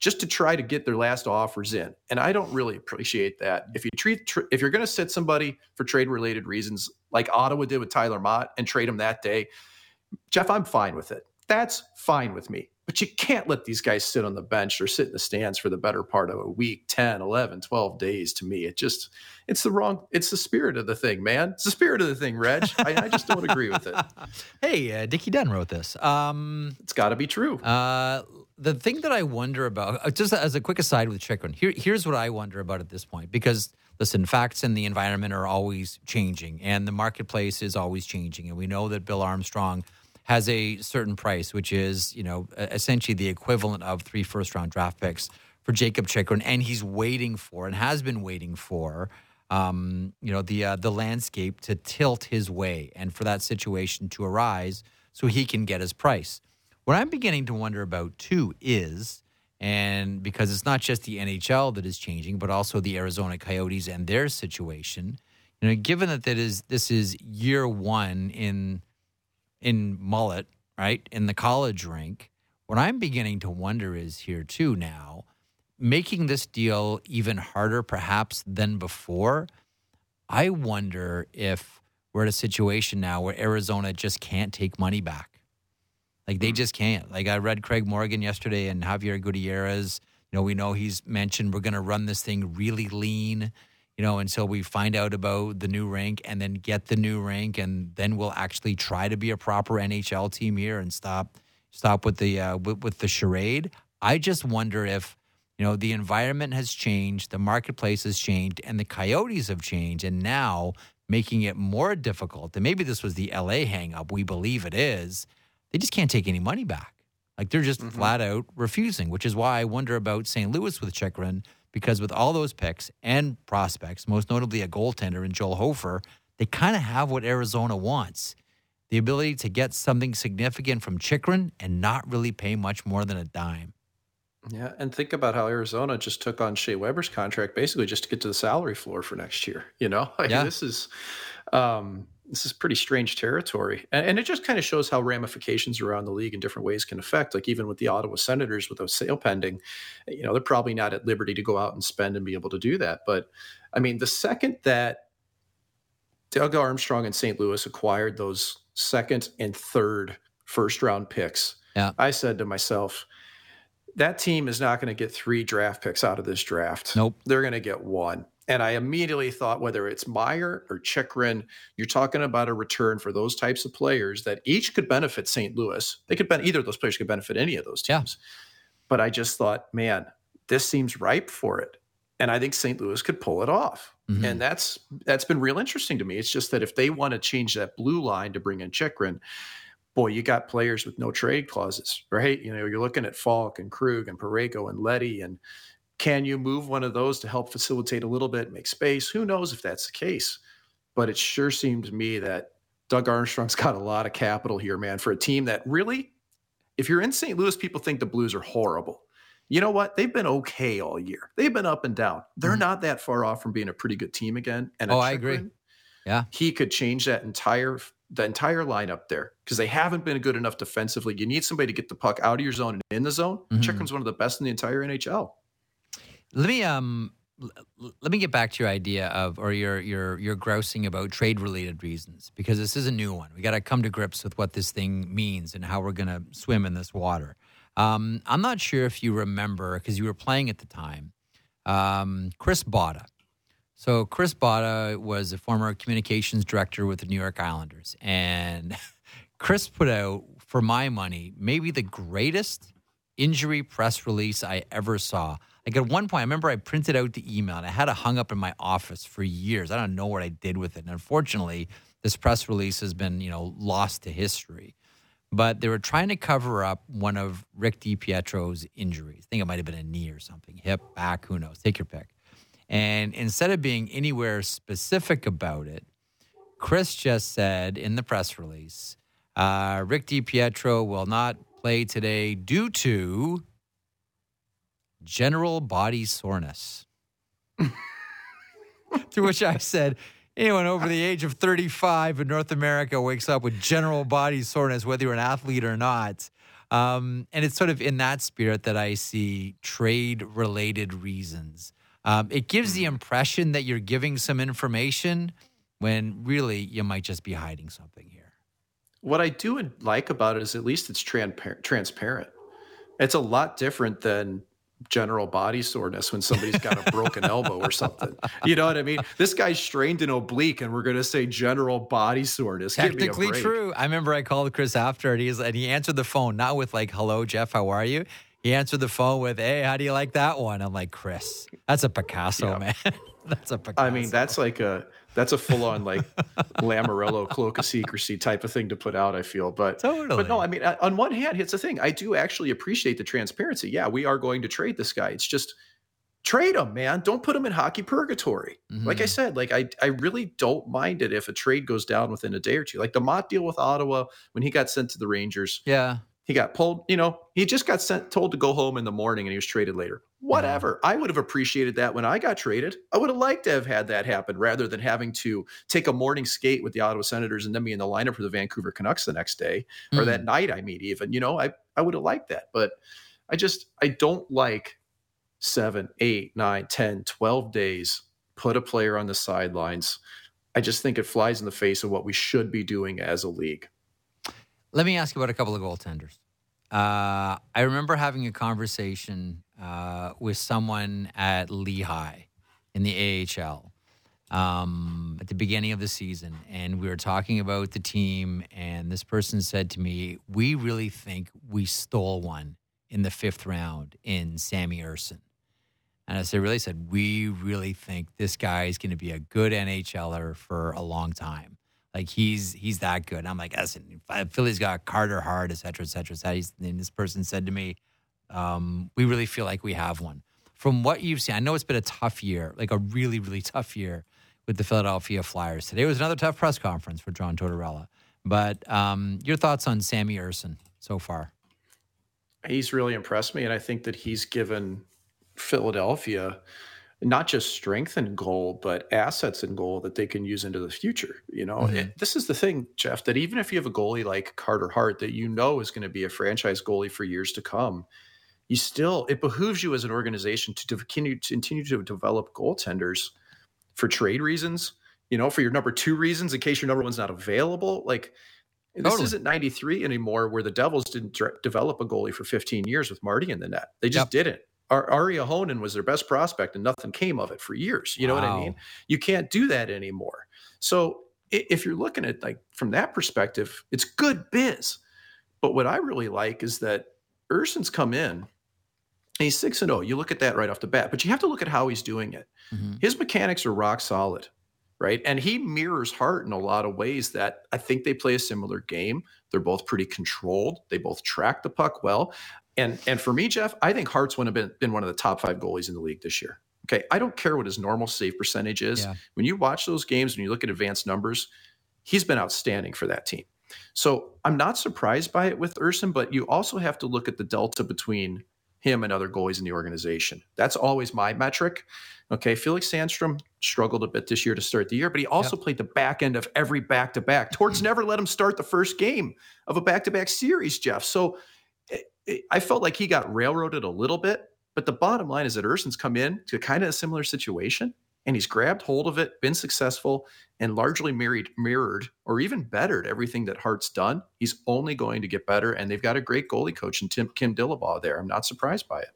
Speaker 4: just to try to get their last offers in. And I don't really appreciate that. If you treat tr- if you're going to sit somebody for trade related reasons like Ottawa did with Tyler Motte and trade him that day, Jeff, I'm fine with it. That's fine with me. But you can't let these guys sit on the bench or sit in the stands for the better part of a week, 10, 11, 12 days to me. It just, it's the wrong, it's the spirit of the thing, man. It's the spirit of the thing, Reg. I, I just don't agree with it.
Speaker 2: Hey, uh, Dickie Dunn wrote this. Um,
Speaker 4: it's got to be true.
Speaker 2: Uh, the thing that I wonder about, uh, just as a quick aside with Chychrun, here, here's what I wonder about at this point because listen, facts and the environment are always changing and the marketplace is always changing. And we know that Bill Armstrong has a certain price, which is, you know, essentially the equivalent of three first round draft picks for Jakob Chychrun. And he's waiting for and has been waiting for, um, you know, the, uh, the landscape to tilt his way and for that situation to arise so he can get his price. What I'm beginning to wonder about too is, and because it's not just the NHL that is changing, but also the Arizona Coyotes and their situation. You know, given that that is this is year one in in Mullett, right, in the college rink. What I'm beginning to wonder is here too now, making this deal even harder perhaps than before. I wonder if we're at a situation now where Arizona just can't take money back. Like they hmm. just can't. Like I read Craig Morgan yesterday and Javier Gutierrez. You know, we know he's mentioned we're going to run this thing really lean you know, until we find out about the new rink and then get the new rink, and then we'll actually try to be a proper NHL team here and stop stop with the uh, with, with the charade. I just wonder if you know the environment has changed, the marketplace has changed, and the Coyotes have changed, and now making it more difficult. And maybe this was the LA hangup. We believe it is. They just can't take any money back. Like they're just mm-hmm. flat out refusing, which is why I wonder about St. Louis with Chychrun because with all those picks and prospects, most notably a goaltender in Joel Hofer, they kind of have what Arizona wants the ability to get something significant from Chychrun and not really pay much more than a dime.
Speaker 4: Yeah, and think about how Arizona just took on Shea Weber's contract basically just to get to the salary floor for next year. You know, like
Speaker 2: yeah.
Speaker 4: this is um, this is pretty strange territory, and, and it just kind of shows how ramifications around the league in different ways can affect. Like even with the Ottawa Senators, with a sale pending, you know, they're probably not at liberty to go out and spend and be able to do that. But I mean, the second that Doug Armstrong and St. Louis acquired those second and third first round picks,
Speaker 2: yeah.
Speaker 4: I said to myself that team is not going to get three draft picks out of this draft.
Speaker 2: Nope.
Speaker 4: They're going to get one. And I immediately thought whether it's Meier or Chychrun, you're talking about a return for those types of players that each could benefit St. Louis. They could benefit either of those players could benefit any of those teams. Yeah. But I just thought, man, this seems ripe for it. And I think St. Louis could pull it off. Mm-hmm. And that's that's been real interesting to me. It's just that if they want to change that blue line to bring in Chychrun, boy, you got players with no trade clauses, right? You know, you're looking at Faulk and Krug and Parayko and Leddy And can you move one of those to help facilitate a little bit, make space? Who knows if that's the case? But it sure seemed to me that Doug Armstrong's got a lot of capital here, man, for a team that really, if you're in St. Louis, people think the Blues are horrible. You know what? They've been okay all year. They've been up and down. They're mm-hmm. not that far off from being a pretty good team again.
Speaker 2: And oh, I agree. Yeah,
Speaker 4: he could change that entire the entire lineup there because they haven't been good enough defensively. You need somebody to get the puck out of your zone and in the zone. mm hmm Chychrun's one of the best in the entire NHL.
Speaker 2: Let me um let me get back to your idea of or your your your grousing about trade related reasons because this is a new one. We got to come to grips with what this thing means and how we're going to swim in this water. Um, I'm not sure if you remember because you were playing at the time. Um, Chris Botta so Chris Botta was a former communications director with the New York Islanders, and Chris put out, for my money, maybe the greatest injury press release I ever saw. Like at one point, I remember I printed out the email and I had it hung up in my office for years. I don't know what I did with it. And unfortunately, this press release has been, you know, lost to history. But they were trying to cover up one of Rick DiPietro's injuries. I think it might have been a knee or something, hip, back, who knows? Take your pick. And instead of being anywhere specific about it, Chris just said in the press release uh, Rick DiPietro will not play today due to general body soreness. to which I said, anyone over the age of 35 in North America wakes up with general body soreness, whether you're an athlete or not. Um, and it's sort of in that spirit that I see trade related reasons um, it gives the mm-hmm. impression that you're giving some information when really you might just be hiding something here.
Speaker 4: What I do like about it is at least it's transparent. It's a lot different than general body soreness when somebody's got a broken elbow or something. You know what I mean? This guy's strained an oblique, and we're going to say general body soreness.
Speaker 2: Technically true. I remember I called Chris after, and he's and he answered the phone not with like "Hello, Jeff, how are you?" He answered the phone with, "Hey, how do you like that one?" I'm like, "Chris, that's a Picasso, yeah. man. that's a Picasso."
Speaker 4: I mean, that's like a that's a full on like Lamoriello cloak of secrecy type of thing to put out. I feel, but
Speaker 2: totally.
Speaker 4: But no, I mean, on one hand, it's a thing. I do actually appreciate the transparency. Yeah, we are going to trade this guy. It's just trade him, man. Don't put him in hockey purgatory. Mm-hmm. Like I said, like I I really don't mind it if a trade goes down within a day or two. Like the Motte deal with Ottawa when he got sent to the Rangers.
Speaker 2: Yeah.
Speaker 4: He got pulled, you know, he just got sent told to go home in the morning and he was traded later. Whatever. I would have appreciated that when I got traded. I would have liked to have had that happen rather than having to take a morning skate with the Ottawa Senators and then be in the lineup for the Vancouver Canucks the next day mm-hmm. or that mm. night I meet even. You know, I, I would have liked that. But I just I don't like seven, eight, nine, 10, 12 days, put a player on the sidelines. I just think it flies in the face of what we should be doing as a league.
Speaker 2: Let me ask you about a couple of goaltenders. Uh, I remember having a conversation uh, with someone at Lehigh in the AHL um, at the beginning of the season, and we were talking about the team. And this person said to me, "We really think we stole one in the fifth round in Sammy Ersson." And I said, "Really?" I said, "We really think this guy is going to be a good NHLer for a long time." Like he's he's that good. And I'm like, listen, Philly's got Carter Hart, et cetera, et cetera, et cetera. And this person said to me, um, we really feel like we have one. from what you've seen, I know it's been a tough year, like a really, really tough year with the Philadelphia Flyers. Today was another tough press conference for John Tortorella. But um, your thoughts on Sammy Ersson so far?
Speaker 4: He's really impressed me, and I think that he's given Philadelphia not just strength and goal, but assets and goal that they can use into the future. You know, mm-hmm. it, this is the thing, Jeff, that even if you have a goalie like Carter Hart that you know is going to be a franchise goalie for years to come, you still it behooves you as an organization to continue to continue to develop goaltenders for trade reasons. You know, for your number two reasons in case your number one's not available. Like this totally. isn't 93 anymore where the Devils didn't develop a goalie for 15 years with Marty in the net. They just yep. didn't. Ari Ahonen was their best prospect and nothing came of it for years. You know wow. what I mean? You can't do that anymore. So if you're looking at like from that perspective, it's good biz. But what I really like is that Ersson's come in he's 6 and 0. You look at that right off the bat, but you have to look at how he's doing it. Mm-hmm. His mechanics are rock solid, right? And he mirrors Hart in a lot of ways that I think they play a similar game. They're both pretty controlled. They both track the puck well. And and for me, Jeff, I think Hart's would have been, been one of the top five goalies in the league this year. Okay. I don't care what his normal save percentage is. Yeah. When you watch those games, when you look at advanced numbers, he's been outstanding for that team. So I'm not surprised by it with Ersson, but you also have to look at the delta between him and other goalies in the organization. That's always my metric. Okay, Felix Sandstrom struggled a bit this year to start the year, but he also yep. played the back end of every back to back. Torts never let him start the first game of a back to back series, Jeff. So I felt like he got railroaded a little bit, but the bottom line is that Ersson's come in to kind of a similar situation and he's grabbed hold of it, been successful, and largely mirrored, mirrored or even bettered everything that Hart's done. He's only going to get better, and they've got a great goalie coach in Tim Kim Dillabaugh there. I'm not surprised by it.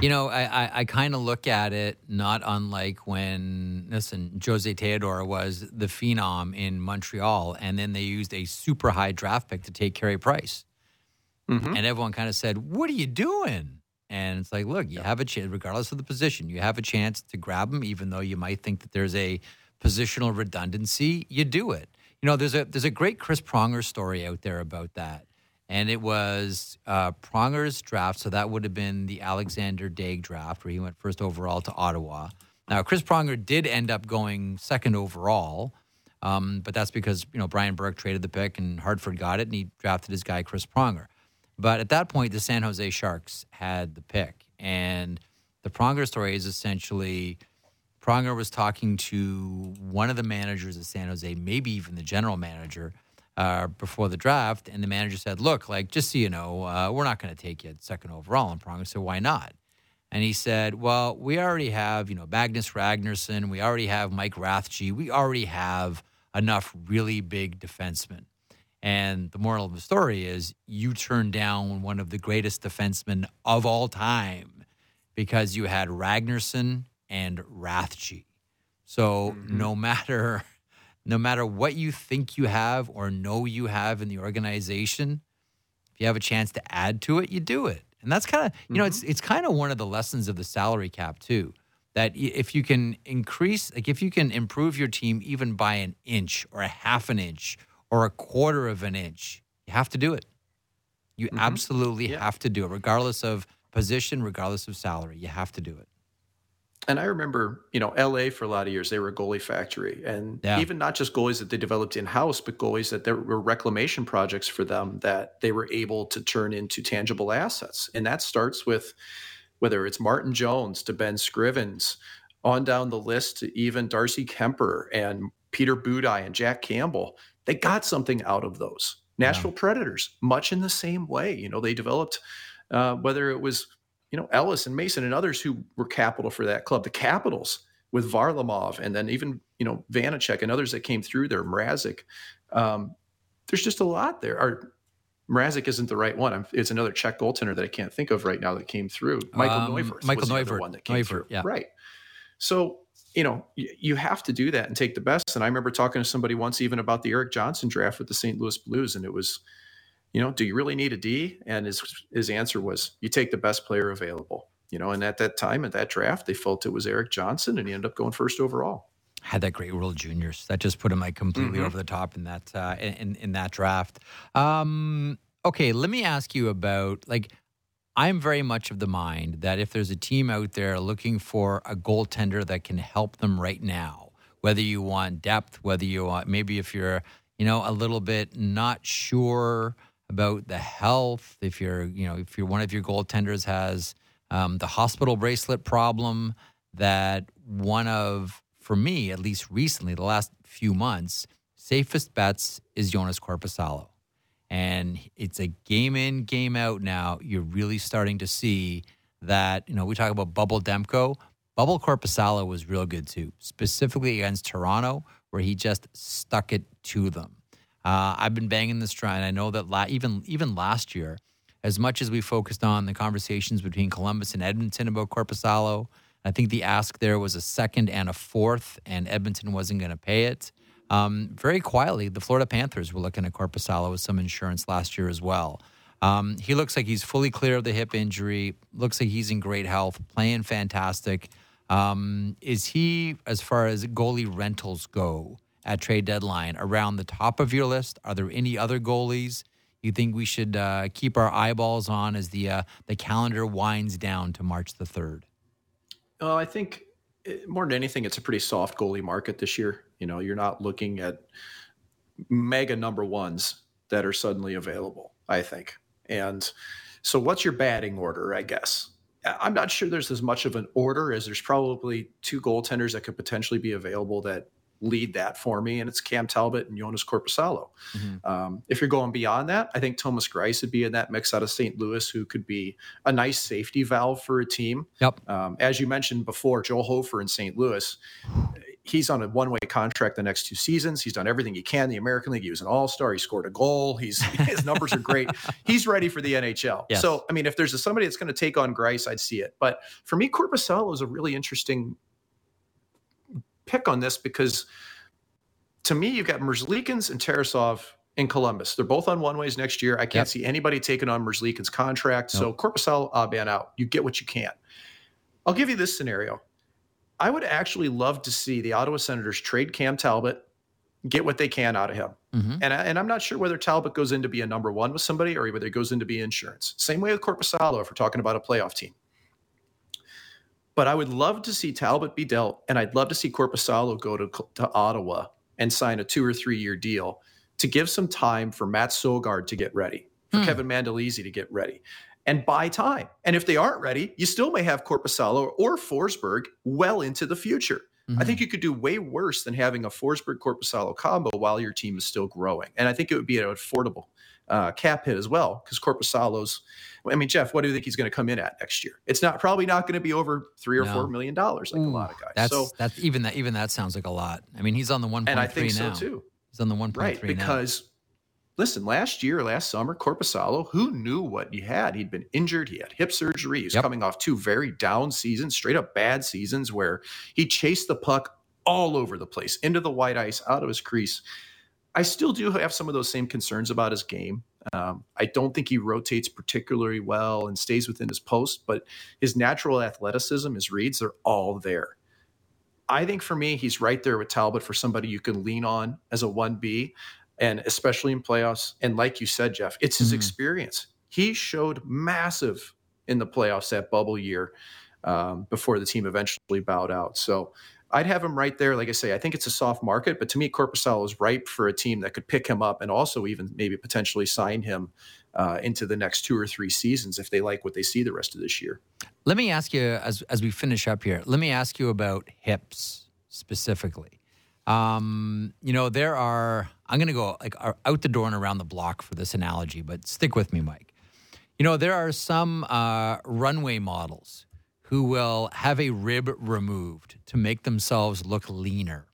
Speaker 2: You know, I, I, I kind of look at it not unlike when listen Jose Theodore was the phenom in Montreal, and then they used a super high draft pick to take Carey Price. Mm-hmm. And everyone kind of said, What are you doing? And it's like, look, you have a chance, regardless of the position, you have a chance to grab them, even though you might think that there's a positional redundancy. You do it. You know, there's a there's a great Chris Pronger story out there about that, and it was uh, Pronger's draft. So that would have been the Alexandre Daigle draft, where he went first overall to Ottawa. Now, Chris Pronger did end up going second overall, um, but that's because you know Brian Burke traded the pick and Hartford got it, and he drafted his guy Chris Pronger. But at that point, the San Jose Sharks had the pick. And the Pronger story is essentially Pronger was talking to one of the managers of San Jose, maybe even the general manager, uh, before the draft. And the manager said, Look, like, just so you know, uh, we're not going to take you at second overall. And Pronger said, Why not? And he said, Well, we already have, you know, Magnus Ragnarsson. We already have Mike Rathje. We already have enough really big defensemen. And the moral of the story is you turned down one of the greatest defensemen of all time because you had Ragnarsson and Rathje. So mm-hmm. no matter no matter what you think you have or know you have in the organization, if you have a chance to add to it, you do it. And that's kind of, you mm-hmm. know, it's mm-hmm. it's kind of one of the lessons of the salary cap too. That if you can increase, like if you can improve your team even by an inch or a half an inch or a quarter of an inch, you have to do it. You mm-hmm. absolutely yeah. have to do it, regardless of position, regardless of salary. You have to do it.
Speaker 4: And I remember, you know, LA for a lot of years, they were a goalie factory. And yeah. even not just goalies that they developed in house, but goalies that there were reclamation projects for them that they were able to turn into tangible assets. And that starts with whether it's Martin Jones to Ben Scrivens, on down the list to even Darcy Kuemper and Peter Budaj and Jack Campbell they got something out of those. Nashville yeah. Predators, much in the same way. You know, they developed uh, whether it was you know Ellis and Mason and others who were capital for that club. The Capitals with Varlamov, and then even you know Vanecek and others that came through there. Mrazek. Um, there's just a lot there. Our Mrazek isn't the right one. It's another Czech goaltender that I can't think of right now that came through. Michael um, Neuvirth.
Speaker 2: Michael
Speaker 4: Neuvirth.
Speaker 2: one that came Neuvirth, through.
Speaker 4: Yeah. Right. So you know, you have to do that and take the best. And I remember talking to somebody once even about the Eric Johnson draft with the St. Louis Blues, and it was, you know, do you really need a D? And his his answer was, you take the best player available. You know, and at that time, at that draft, they felt it was Eric Johnson, and he ended up going first overall.
Speaker 2: Had that great World Juniors. That just put him like completely mm-hmm. over the top in that uh, in in that draft. Um, okay, let me ask you about like I'm very much of the mind that if there's a team out there looking for a goaltender that can help them right now, whether you want depth, whether you want maybe if you're, you know, a little bit not sure about the health, if you're, you know, if you're one of your goaltenders has um, the hospital bracelet problem, that one of, for me, at least recently, the last few months, safest bets is Jonas Korpisalo. And it's a game in, game out now. You're really starting to see that, you know, we talk about Bubble Demko. Bubble Korpisalo was real good too, specifically against Toronto, where he just stuck it to them. Uh, I've been banging this drum, and I know that la- even even last year, as much as we focused on the conversations between Columbus and Edmonton about Korpisalo, I think the ask there was a second and a fourth, and Edmonton wasn't going to pay it. Um, very quietly, the Florida Panthers were looking at Korpisalo with some insurance last year as well. Um, he looks like he's fully clear of the hip injury. Looks like he's in great health, playing fantastic. Um, is he, as far as goalie rentals go at trade deadline, around the top of your list? Are there any other goalies you think we should uh, keep our eyeballs on as the uh, the calendar winds down to March the third?
Speaker 4: Oh, I think eh, more than anything, it's a pretty soft goalie market this year. You know, you're not looking at mega number ones that are suddenly available. I think, and so what's your batting order? I guess I'm not sure there's as much of an order as there's probably two goaltenders that could potentially be available that lead that for me, and it's Cam Talbot and Jonas Korpisalo. Mm-hmm. Um, if you're going beyond that, I think Thomas Greiss would be in that mix out of St. Louis, who could be a nice safety valve for a team.
Speaker 2: Yep.
Speaker 4: Um, as you mentioned before, Joe Hofer in St. Louis, he's on a one way contract the next two seasons. He's done everything he can. The American League. He was an all star. He scored a goal. He's his numbers are great. He's ready for the NHL. Yes. So I mean, if there's a, somebody that's going to take on Greiss, I'd see it. But for me, Korpisalo is a really interesting pick on this because to me, you've got Merzlikins and Tarasov in Columbus. They're both on one ways next year. I can't yep. see anybody taking on Merzlikin's contract. Nope. So uh, ban out. You get what you can. I'll give you this scenario. I would actually love to see the Ottawa Senators trade Cam Talbot, get what they can out of him. Mm-hmm. And, I, and I'm not sure whether Talbot goes in to be a number one with somebody or whether he goes in to be insurance. Same way with Korpisalo if we're talking about a playoff team. But I would love to see Talbot be dealt, and I'd love to see Korpisalo go to, to Ottawa and sign a two or three year deal to give some time for Mads Sogaard to get ready, for hmm. Kevin Mandolese to get ready and buy time. And if they aren't ready, you still may have Korpisalo or Forsberg well into the future. Mm-hmm. I think mm-hmm. you could do way worse than having a Forsberg Korpisalo combo while your team is still growing. And I think it would be an affordable uh, cap hit as well because Korpisalo's. I mean, Jeff, what do you think he's going to come in at next year? It's not probably not going to be over three or no. four million dollars like Ooh, a lot of guys.
Speaker 2: That's
Speaker 4: so
Speaker 2: that's even that even that sounds like a lot. I mean, he's on the one now. And I think
Speaker 4: so too.
Speaker 2: He's on the one
Speaker 4: point three right, because listen, last year, last summer, Korpisalo, who knew what he had? He'd been injured. He had hip surgery. He's yep. coming off two very down seasons, straight up bad seasons where he chased the puck all over the place, into the white ice, out of his crease. I still do have some of those same concerns about his game. Um, I don't think he rotates particularly well and stays within his post, but his natural athleticism, his reads, they're all there. I think for me, he's right there with Talbot for somebody you can lean on as a 1B and especially in playoffs. And like you said, Jeff, it's his mm-hmm. experience. He showed massive in the playoffs that bubble year um, before the team eventually bowed out. So I'd have him right there. Like I say, I think it's a soft market, but to me, Korpisalo is ripe for a team that could pick him up and also even maybe potentially sign him uh, into the next two or three seasons if they like what they see the rest of this year.
Speaker 2: Let me ask you as as we finish up here. Let me ask you about hips specifically. Um, you know, there are, I'm going to go like out the door and around the block for this analogy, but stick with me, Mike. You know, there are some uh, runway models who will have a rib removed to make themselves look leaner.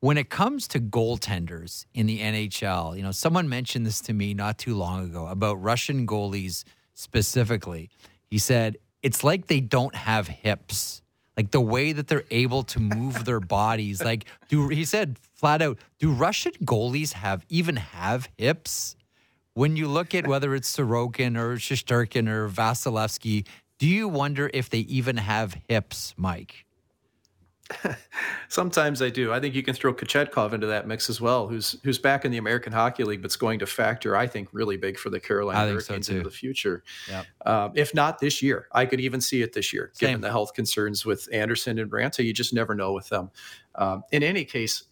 Speaker 2: When it comes to goaltenders in the NHL, you know, someone mentioned this to me not too long ago about Russian goalies specifically. He said, it's like they don't have hips like the way that they're able to move their bodies. Like, do he said flat out, do Russian goalies have even have hips? When you look at whether it's Sorokin or Shesterkin or Vasilevskiy, do you wonder if they even have hips, Mike?
Speaker 4: Sometimes I do. I think you can throw Kochetkov into that mix as well, who's who's back in the American Hockey League, but's going to factor, I think, really big for the Carolina Hurricanes so into the future. Yep. Um, if not this year, I could even see it this year, Same. given the health concerns with Andersen and Raanta. You just never know with them. Um, in any case,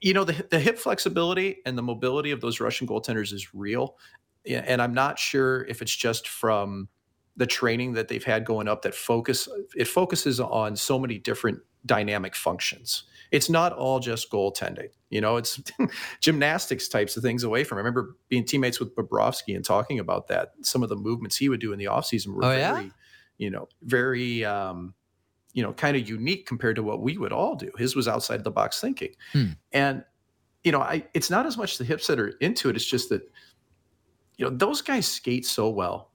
Speaker 4: you know the, the hip flexibility and the mobility of those Russian goaltenders is real, and I'm not sure if it's just from the training that they've had going up that focus it focuses on so many different dynamic functions. It's not all just goaltending. You know, it's gymnastics types of things away from. I remember being teammates with Bobrovsky and talking about that. Some of the movements he would do in the offseason were oh, very, yeah? you know, very um, you know, kind of unique compared to what we would all do. His was outside the box thinking. Hmm. And, you know, I it's not as much the hips that are into it, it's just that, you know, those guys skate so well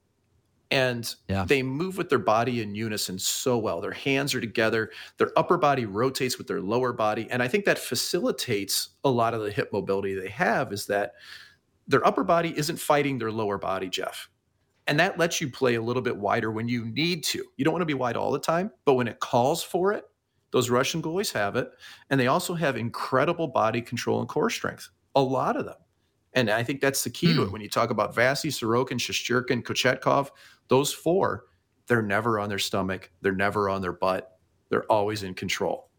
Speaker 4: and yeah. they move with their body in unison so well. Their hands are together, their upper body rotates with their lower body, and I think that facilitates a lot of the hip mobility they have is that their upper body isn't fighting their lower body, Jeff. And that lets you play a little bit wider when you need to. You don't want to be wide all the time, but when it calls for it, those Russian goalies have it. And they also have incredible body control and core strength, a lot of them. And I think that's the key to it. Hmm. When you talk about Vasi, Sorokin, Shesterkin, Kochetkov, those four, they're never on their stomach. They're never on their butt. They're always in control.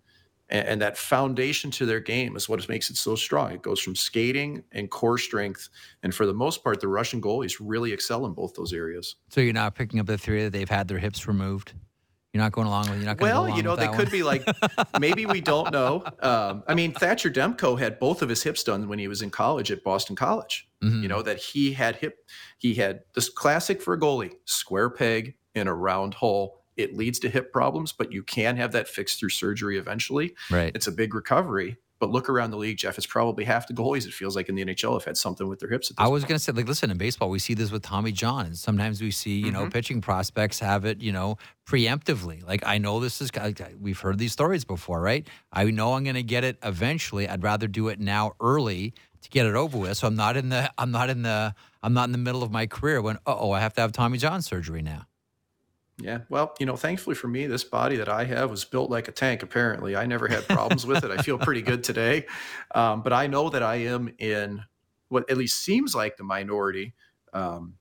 Speaker 4: And, and that foundation to their game is what makes it so strong. It goes from skating and core strength. And for the most part, the Russian goalies really excel in both those areas.
Speaker 2: So you're not picking up the theory that they've had their hips removed? You're not going along with. You're not going
Speaker 4: well, you know, they could be like, maybe we don't know. Um, I mean, Thatcher Demko had both of his hips done when he was in college at Boston College. Mm-hmm. You know that he had hip, he had this classic for a goalie: square peg in a round hole. It leads to hip problems, but you can have that fixed through surgery eventually.
Speaker 2: Right.
Speaker 4: It's a big recovery, but look around the league, Jeff. It's probably half the goalies. It feels like in the NHL have had something with their hips.
Speaker 2: I was going to say, like, listen, in baseball, we see this with Tommy John, and sometimes we see, you mm-hmm. know, pitching prospects have it, you know, preemptively. Like, I know this is, we've heard these stories before, right? I know I'm going to get it eventually. I'd rather do it now early to get it over with. So I'm not in the, I'm not in the, I'm not in the middle of my career when, oh, I have to have Tommy John surgery now.
Speaker 4: Yeah. Well, you know, thankfully for me, this body that I have was built like a tank, apparently. I never had problems with it. I feel pretty good today. Um, but I know that I am in what at least seems like the minority. Um,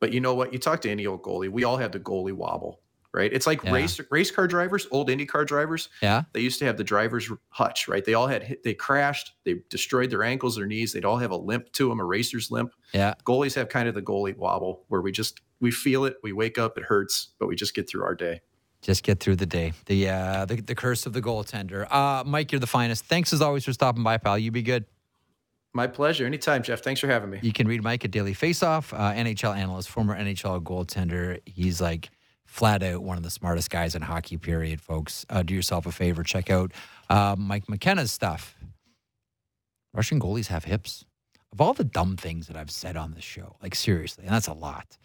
Speaker 4: but you know what? You talk to any old goalie, we all have the goalie wobble, right? It's like yeah. race race car drivers, old Indy car drivers.
Speaker 2: Yeah.
Speaker 4: They used to have the driver's hutch, right? They all had, hit, they crashed, they destroyed their ankles, their knees. They'd all have a limp to them, a racer's limp.
Speaker 2: Yeah.
Speaker 4: Goalies have kind of the goalie wobble where we just we feel it. We wake up, it hurts, but we just get through our day.
Speaker 2: Just get through the day. The uh, the, the curse of the goaltender. Uh, Mike, you're the finest. Thanks as always for stopping by, pal. You be good.
Speaker 4: My pleasure. Anytime, Jeff. Thanks for having me.
Speaker 2: You can read Mike at Daily Faceoff, uh, NHL analyst, former NHL goaltender. He's like flat out one of the smartest guys in hockey. Period, folks. Uh, do yourself a favor. Check out uh, Mike McKenna's stuff. Russian goalies have hips. Of all the dumb things that I've said on this show, like seriously, and that's a lot.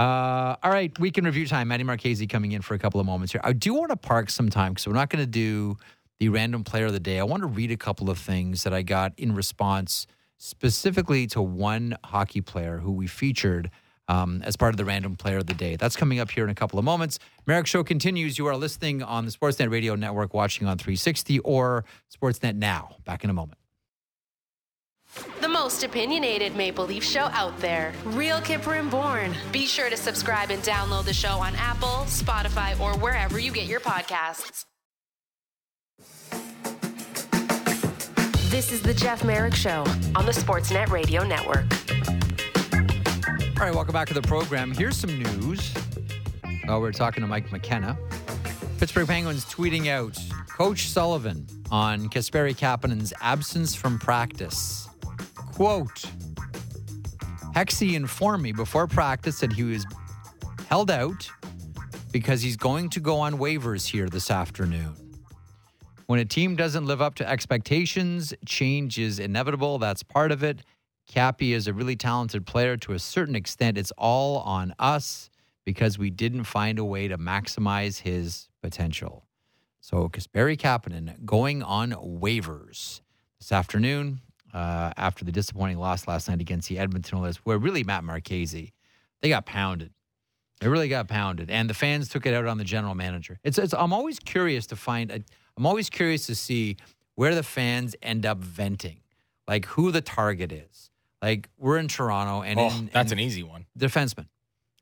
Speaker 2: Uh, all right, weekend review time. Maddie Marchese coming in for a couple of moments here. I do want to park some time because we're not going to do the random player of the day. I want to read a couple of things that I got in response specifically to one hockey player who we featured um, as part of the random player of the day. That's coming up here in a couple of moments. Marek Show continues. You are listening on the Sportsnet Radio Network, watching on 360 or Sportsnet Now. Back in a moment.
Speaker 1: The most opinionated Maple Leaf show out there. Real Kyper and Bourne. Be sure to subscribe and download the show on Apple, Spotify, or wherever you get your podcasts. This is the Jeff Marek Show on the Sportsnet Radio Network.
Speaker 2: All right, welcome back to the program. Here's some news. Oh, we're talking to Mike McKenna. Pittsburgh Penguins tweeting out Coach Sullivan on Kasperi Kapanen's absence from practice. Quote Hexy informed me before practice that he was held out because he's going to go on waivers here this afternoon. When a team doesn't live up to expectations, change is inevitable. That's part of it. Cappy is a really talented player to a certain extent. It's all on us because we didn't find a way to maximize his potential. So Kasperi Kapanen going on waivers this afternoon uh, after the disappointing loss last night against the Edmonton Oilers, where really Matt Marchese, they got pounded. They really got pounded, and the fans took it out on the general manager. It's, it's I'm always curious to find. i I'm always curious to see where the fans end up venting, like who the target is. Like we're in Toronto, and
Speaker 5: oh,
Speaker 2: in,
Speaker 5: that's an easy one.
Speaker 2: defenseman,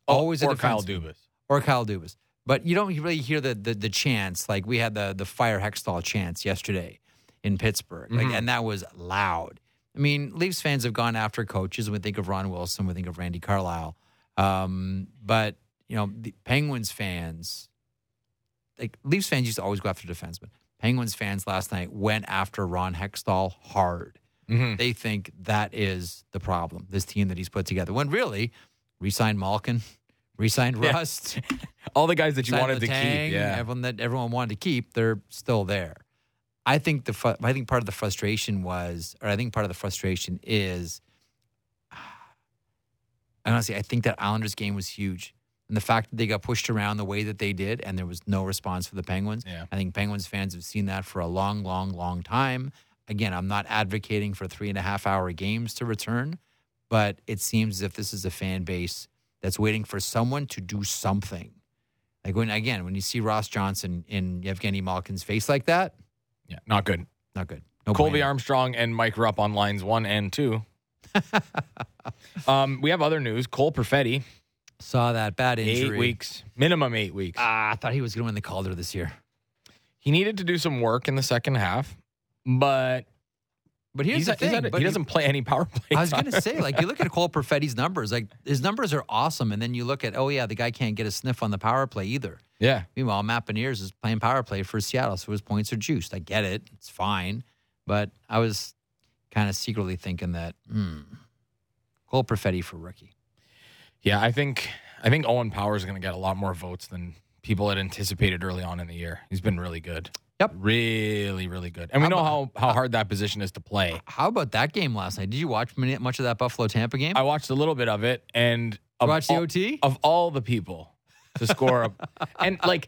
Speaker 5: Oh,
Speaker 2: always a
Speaker 5: or Kyle
Speaker 2: defenseman.
Speaker 5: Dubas.
Speaker 2: or Kyle Dubas. But you don't really hear the the, the chants like we had the the fire Hextall chants yesterday in Pittsburgh, like,
Speaker 5: Mhm.
Speaker 2: and that was loud. I mean, Leafs fans have gone after coaches. We think of Ron Wilson, we think of Randy Carlyle, um, but you know, the Penguins fans, like Leafs fans, used to always go after defensemen. Penguins fans last night went after Ron Hextall hard.
Speaker 5: hmm
Speaker 2: They think that is the problem. This team that he's put together. When really, re-signed Malkin, re-signed
Speaker 5: Yeah.
Speaker 2: Rust.
Speaker 5: All the guys that you wanted to keep. Yeah.
Speaker 2: everyone that everyone wanted to keep, they're still there. I think the I think part of the frustration was, or I think part of the frustration is, honestly, I think that Islanders game was huge, and the fact that they got pushed around the way that they did, and there was no response for the Penguins.
Speaker 5: Yeah.
Speaker 2: I think Penguins fans have seen that for a long, long, long time. Again, I'm not advocating for three and a half hour games to return, but it seems as if this is a fan base that's waiting for someone to do something. Like when again, when you see Ross Johnston in Yevgeny Malkin's face like that,
Speaker 5: Yeah. Not good.
Speaker 2: not good. No
Speaker 5: Colby
Speaker 2: bueno.
Speaker 5: Armstrong and Mike Rupp on lines one and two. um, we have other news. Cole Perfetti,
Speaker 2: saw that bad injury.
Speaker 5: eight weeks, minimum eight weeks.
Speaker 2: Ah, I thought he was going to win the Calder this year.
Speaker 5: he needed to do some work in the second half, but
Speaker 2: But here's
Speaker 5: he's
Speaker 2: the thing:
Speaker 5: a-
Speaker 2: but
Speaker 5: he doesn't play any power play.
Speaker 2: I was going to say, like, you look at Cole Perfetti's numbers, like his numbers are awesome, and then you look at, oh yeah, the guy can't get a sniff on the power play either.
Speaker 5: yeah.
Speaker 2: Meanwhile, Matt Beniers is playing power play for Seattle, so his points are juiced. I get it; it's fine. But I was kind of secretly thinking that hmm, Cole Perfetti for rookie.
Speaker 5: Yeah, I think I think Owen Power is going to get a lot more votes than people had anticipated early on in the year. He's been really good.
Speaker 2: Yep.
Speaker 5: really, really good. And we
Speaker 2: How
Speaker 5: know
Speaker 2: about-
Speaker 5: how how uh, hard that position is to play.
Speaker 2: How about that game last night? Did you watch many- much of that Buffalo Tampa game?
Speaker 5: I watched a little bit of it, and of
Speaker 2: watch the
Speaker 5: all,
Speaker 2: OT.
Speaker 5: of all the people to score, a, and like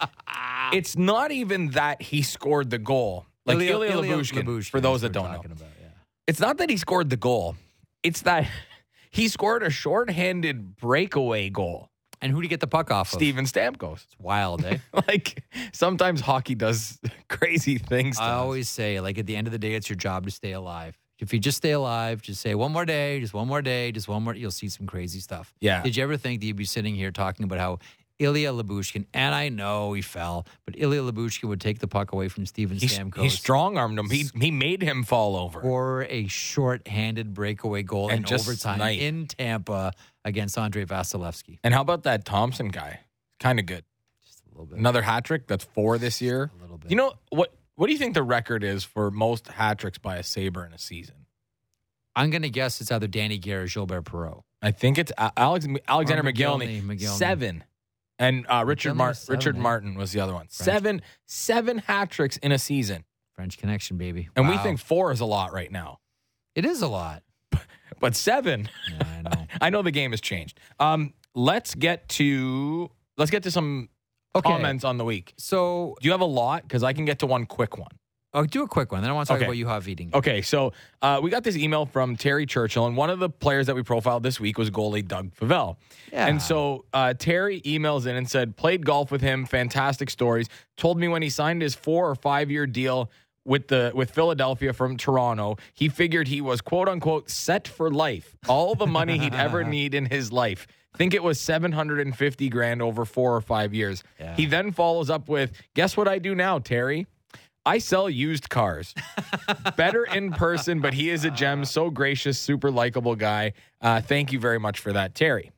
Speaker 5: it's not even that he scored the goal. Like Ilya, Lyubushkin, for those that don't know,
Speaker 2: About, yeah.
Speaker 5: it's not that he scored the goal. It's that he scored a shorthanded breakaway goal.
Speaker 2: And who did he get the puck off of?
Speaker 5: Steven Stamkos.
Speaker 2: It's wild, eh?
Speaker 5: like sometimes hockey does crazy things. To
Speaker 2: I
Speaker 5: us.
Speaker 2: always say, like at the end of the day, it's your job to stay alive. If you just stay alive, just say one more day, just one more day, just one more, you'll see some crazy stuff.
Speaker 5: Yeah.
Speaker 2: Did you ever think that you'd be sitting here talking about how Ilya Lyubushkin, and I know he fell, but Ilya Lyubushkin would take the puck away from Steven Stamkos
Speaker 5: he strong armed him. He he made him fall over.
Speaker 2: for a short-handed breakaway goal
Speaker 5: And
Speaker 2: in overtime
Speaker 5: snipe.
Speaker 2: in Tampa against Andrei Vasilevsky.
Speaker 5: and how about that Thompson guy? Kind of good.
Speaker 2: Just a little bit.
Speaker 5: Another hat trick. That's four this year.
Speaker 2: A little bit.
Speaker 5: You know what? What do you think the record is for most hat tricks by a Saber in a season?
Speaker 2: I'm going to guess it's either Danny Gare or Gilbert Perreault.
Speaker 5: I think it's Alex Alexander
Speaker 2: Mogilny, Mogilny.
Speaker 5: seven, and uh, Richard Mar-
Speaker 2: seven,
Speaker 5: Richard
Speaker 2: eh?
Speaker 5: Martin was the other one. Seven seven hat tricks in a season,
Speaker 2: French connection, baby.
Speaker 5: and we think four is a lot right now,
Speaker 2: it is a lot.
Speaker 5: but seven.
Speaker 2: Yeah, I know.
Speaker 5: I know the game has changed. Um, let's get to let's get to some
Speaker 2: Okay.
Speaker 5: comments on the week.
Speaker 2: So
Speaker 5: Do you have a lot? Because I can get to one quick one.
Speaker 2: I'll do a quick one. Then I want to talk
Speaker 5: Okay.
Speaker 2: about you have eating.
Speaker 5: Okay, so uh, we got this email from Terry Churchill, and one of the players that we profiled this week was goalie Doug Favell.
Speaker 2: Yeah.
Speaker 5: And so uh, Terry emails in and said, played golf with him, fantastic stories. Told me when he signed his four or five year deal with the with Philadelphia from Toronto, he figured he was quote unquote set for life. All the money he'd ever need in his life. Think it was 750 grand over four or five years.
Speaker 2: Yeah.
Speaker 5: He then follows up with, guess what I do now, Terry? I sell used cars. Better in person, but he is a gem. So gracious, super likable guy. Uh, thank you very much for that, Terry.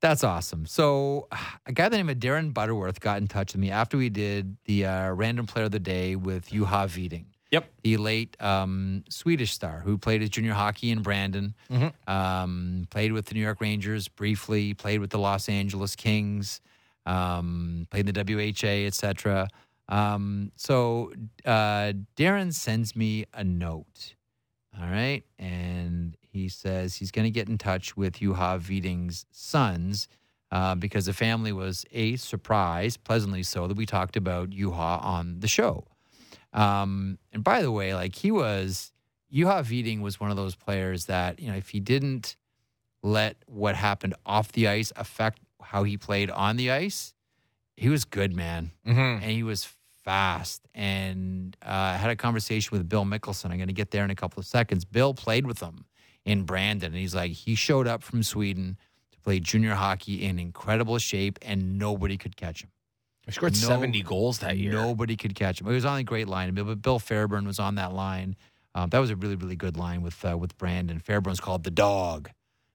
Speaker 2: That's awesome. So, a guy by the name of Darren Butterworth got in touch with me after we did the uh, random player of the day with Juha Widing.
Speaker 5: Yep.
Speaker 2: The late um, Swedish star who played his junior hockey in Brandon,
Speaker 5: Mhm.
Speaker 2: um, played with the New York Rangers briefly, played with the Los Angeles Kings, um, played in the WHA, etc. Um, so uh, Darren sends me a note. All right. And he says he's going to get in touch with Juha Widing's sons uh, because the family was a surprise, pleasantly so, that we talked about Juha on the show. Um, and by the way, like he was, Juha Widing was one of those players that, you know, if he didn't let what happened off the ice affect how he played on the ice, he was good, man
Speaker 5: Mm-hmm.
Speaker 2: and he was fast and uh, I had a conversation with Bill Mikkelson. I'm going to get there in a couple of seconds. Bill played with him in Brandon, and he's like, he showed up from Sweden to play junior hockey in incredible shape, and nobody could catch him.
Speaker 5: He scored
Speaker 2: No-
Speaker 5: 70 goals that year.
Speaker 2: Nobody could catch him. It was on a great line, but Bill Fairbairn was on that line. Um, that was a really, really good line with uh, with Brandon. Fairbairn's called the Dog.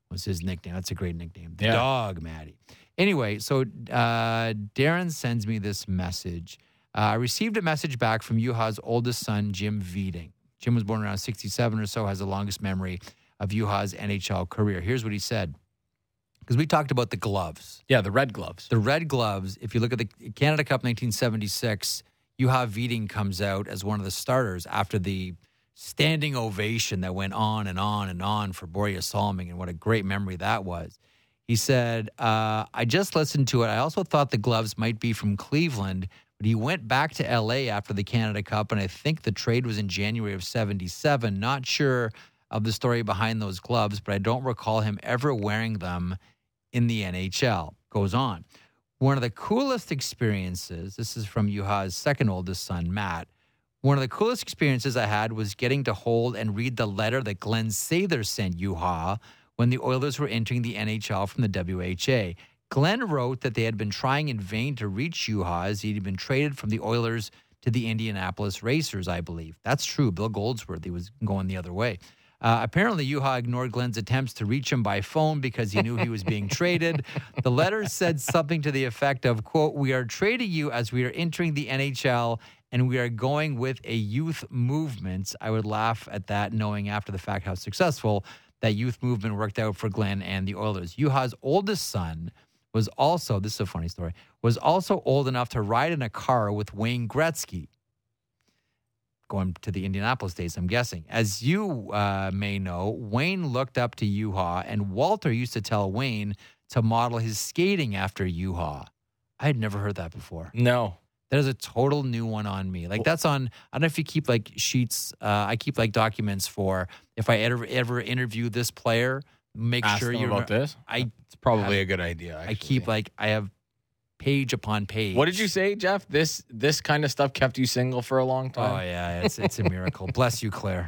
Speaker 2: Was his nickname? That's a great nickname. The
Speaker 5: Yeah.
Speaker 2: Dog, Matty. Anyway, so uh, Darren sends me this message. Uh, I received a message back from Juha's oldest son, Jim Widing. Jim was born around 67 or so, has the longest memory of Juha's NHL career. Here's what he said. Because we talked about the gloves.
Speaker 5: Yeah, the red gloves.
Speaker 2: The red gloves, if you look at the Canada Cup 1976, Juha Widing comes out as one of the starters after the standing ovation that went on and on and on for Borje Salming, and what a great memory that was. He said, uh, I just listened to it. I also thought the gloves might be from Cleveland, but he went back to LA after the Canada Cup, and I think the trade was in January of 77. Not sure of the story behind those gloves, but I don't recall him ever wearing them in the NHL. Goes on. One of the coolest experiences, this is from Juha's second oldest son, Matt. One of the coolest experiences I had was getting to hold and read the letter that Glenn Sather sent Yuha when the Oilers were entering the NHL from the WHA. Glenn wrote that they had been trying in vain to reach Juha as he'd been traded from the Oilers to the Indianapolis Racers, I believe. That's true. Bill Goldsworthy was going the other way. Uh, apparently, Juha ignored Glenn's attempts to reach him by phone because he knew he was being traded. The letter said something to the effect of, quote, we are trading you as we are entering the NHL and we are going with a youth movement. I would laugh at that, knowing after the fact how successful that youth movement worked out for Glenn and the Oilers. Juha's oldest son was also, this is a funny story, was also old enough to ride in a car with Wayne Gretzky going to the Indianapolis days, I'm guessing. As you uh, may know, Wayne looked up to Juha, and Walter used to tell Wayne to model his skating after Juha. I had never heard that before.
Speaker 5: No.
Speaker 2: That is a total new one on me. Like that's on. I don't know if you keep like sheets. Uh, I keep like documents for if I ever ever interview this player. Make
Speaker 5: Ask
Speaker 2: sure you
Speaker 5: about
Speaker 2: remember-
Speaker 5: this.
Speaker 2: I
Speaker 5: It's probably a good idea.
Speaker 2: I keep like I have page upon page.
Speaker 5: What did you say, Jeff? This this kind of stuff kept you single for a long time.
Speaker 2: Oh yeah, it's it's a miracle. Bless you, Claire.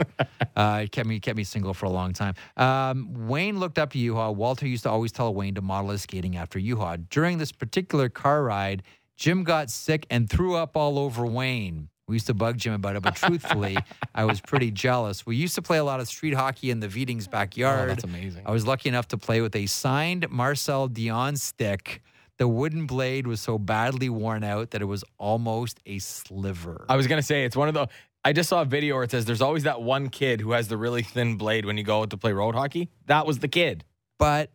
Speaker 2: Uh, it kept me kept me single for a long time. Um, Wayne looked up to Juha. Walter used to always tell Wayne to model his skating after Juha. During this particular car ride, Jim got sick and threw up all over Wayne. We used to bug Jim about it, but truthfully, I was pretty jealous. We used to play a lot of street hockey in the Widings
Speaker 5: Oh,
Speaker 2: backyard.
Speaker 5: that's amazing.
Speaker 2: I was lucky enough to play with a signed Marcel Dionne stick. The wooden blade was so badly worn out that it was almost a sliver.
Speaker 5: I was gonna say it's one of the. I just saw a video where it says there's always that one kid who has the really thin blade when you go out to play road hockey. That was the kid.
Speaker 2: but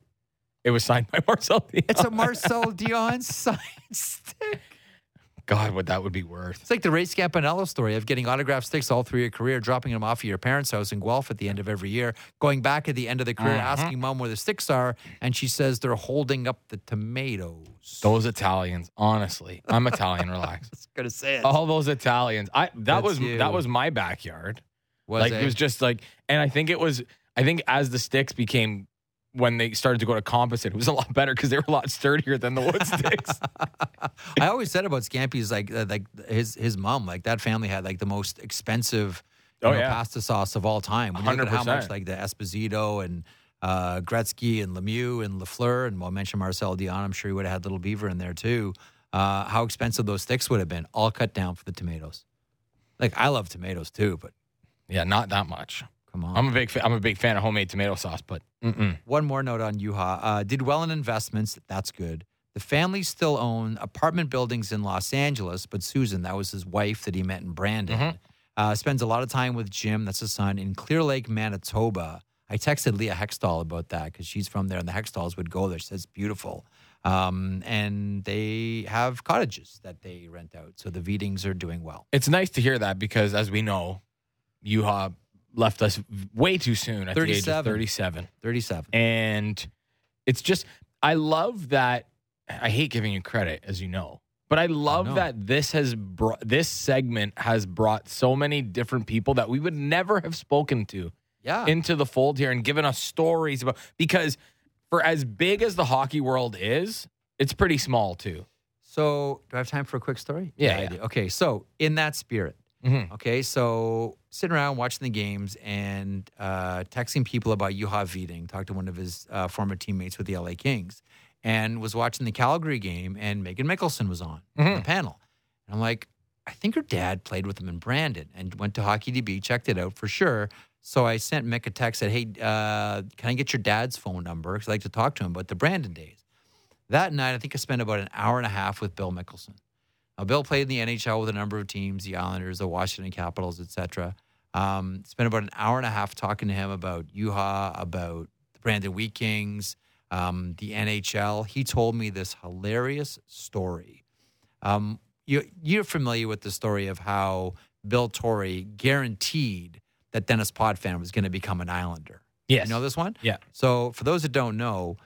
Speaker 5: It was signed by Marcel. Dionne.
Speaker 2: it's a Marcel Dionne signed stick.
Speaker 5: God, what that would be worth.
Speaker 2: It's like the Ray Scapinello story of getting autographed sticks all through your career, dropping them off at your parents' house in Guelph at the end of every year, going back at the end of the career, uh-huh. asking mom where the sticks are, and she says they're holding up the tomatoes.
Speaker 5: Those Italians, honestly, I'm Italian. relax.
Speaker 2: I was gonna say it.
Speaker 5: All those Italians. I that
Speaker 2: That's
Speaker 5: was
Speaker 2: you.
Speaker 5: that was my backyard.
Speaker 2: was
Speaker 5: like
Speaker 2: it?
Speaker 5: it was just like, and I think it was. I think as the sticks became when they started to go to composite, it was a lot better because they were a lot sturdier than the wood sticks.
Speaker 2: I always said about Scampy's like uh, like his his mom like that family had like the most expensive
Speaker 5: Oh,
Speaker 2: know,
Speaker 5: yeah.
Speaker 2: pasta sauce of all time. When you look at how much like the Esposito and uh, Gretzky and Lemieux and Lafleur and well, I mentioned Marcel Dionne. I'm sure he would have had Little Beaver in there too. Uh, how expensive those sticks would have been, all cut down for the tomatoes. Like I love tomatoes too, but
Speaker 5: yeah, not that much.
Speaker 2: Come on.
Speaker 5: I'm a big fa- I'm a big fan of homemade tomato sauce, but mm-mm.
Speaker 2: One more note on Juha. Uh, did well in investments. That's good. The family still own apartment buildings in Los Angeles, but Susan, that was his wife that he met in Brandon, uh, spends a lot of time with Jim, that's his son, in Clear Lake, Manitoba. I texted Leah Hextall about that because she's from there, and the Hextalls would go there. She says it's beautiful. Um, and they have cottages that they rent out. So the Widings are doing well.
Speaker 5: it's nice to hear that because as we know, Juha left us way too soon at the age of
Speaker 2: 37.
Speaker 5: 37.
Speaker 2: 37.
Speaker 5: And it's just, I love that. I hate giving you credit, as you know, but I love
Speaker 2: know.
Speaker 5: that this has brought, this segment has brought so many different people that we would never have spoken to
Speaker 2: Yeah.
Speaker 5: into the fold here and given us stories about, because for as big as the hockey world is, it's pretty small too.
Speaker 2: So, do I have time for a quick story?
Speaker 5: Yeah,
Speaker 2: I
Speaker 5: yeah.
Speaker 2: Okay. So, in that spirit,
Speaker 5: Mhm.
Speaker 2: Okay, so sitting around watching the games and uh, texting people about Juha Widing. Talked to one of his uh, former teammates with the LA Kings, and was watching the Calgary game, and Meghan Mikkelson was on
Speaker 5: Mhm.
Speaker 2: the panel. And I'm like, I think her dad played with him in Brandon and went to Hockey DB, checked it out for sure. So I sent Mick a text, said, Hey, uh, can I get your dad's phone number? Because I'd like to talk to him about the Brandon days. That night, I think I spent about an hour and a half with Bill Mikkelson. Now, Bill played in the NHL with a number of teams, the Islanders, the Washington Capitals, etc. Um, spent about an hour and a half talking to him about Juha, about the Brandon Wheat Kings, um, the NHL. He told me this hilarious story. Um, you, you're familiar with the story of how Bill Torrey guaranteed that Dennis Potvin was going to become an Islander.
Speaker 5: Yes.
Speaker 2: You know this one?
Speaker 5: Yeah.
Speaker 2: So, for those that don't know,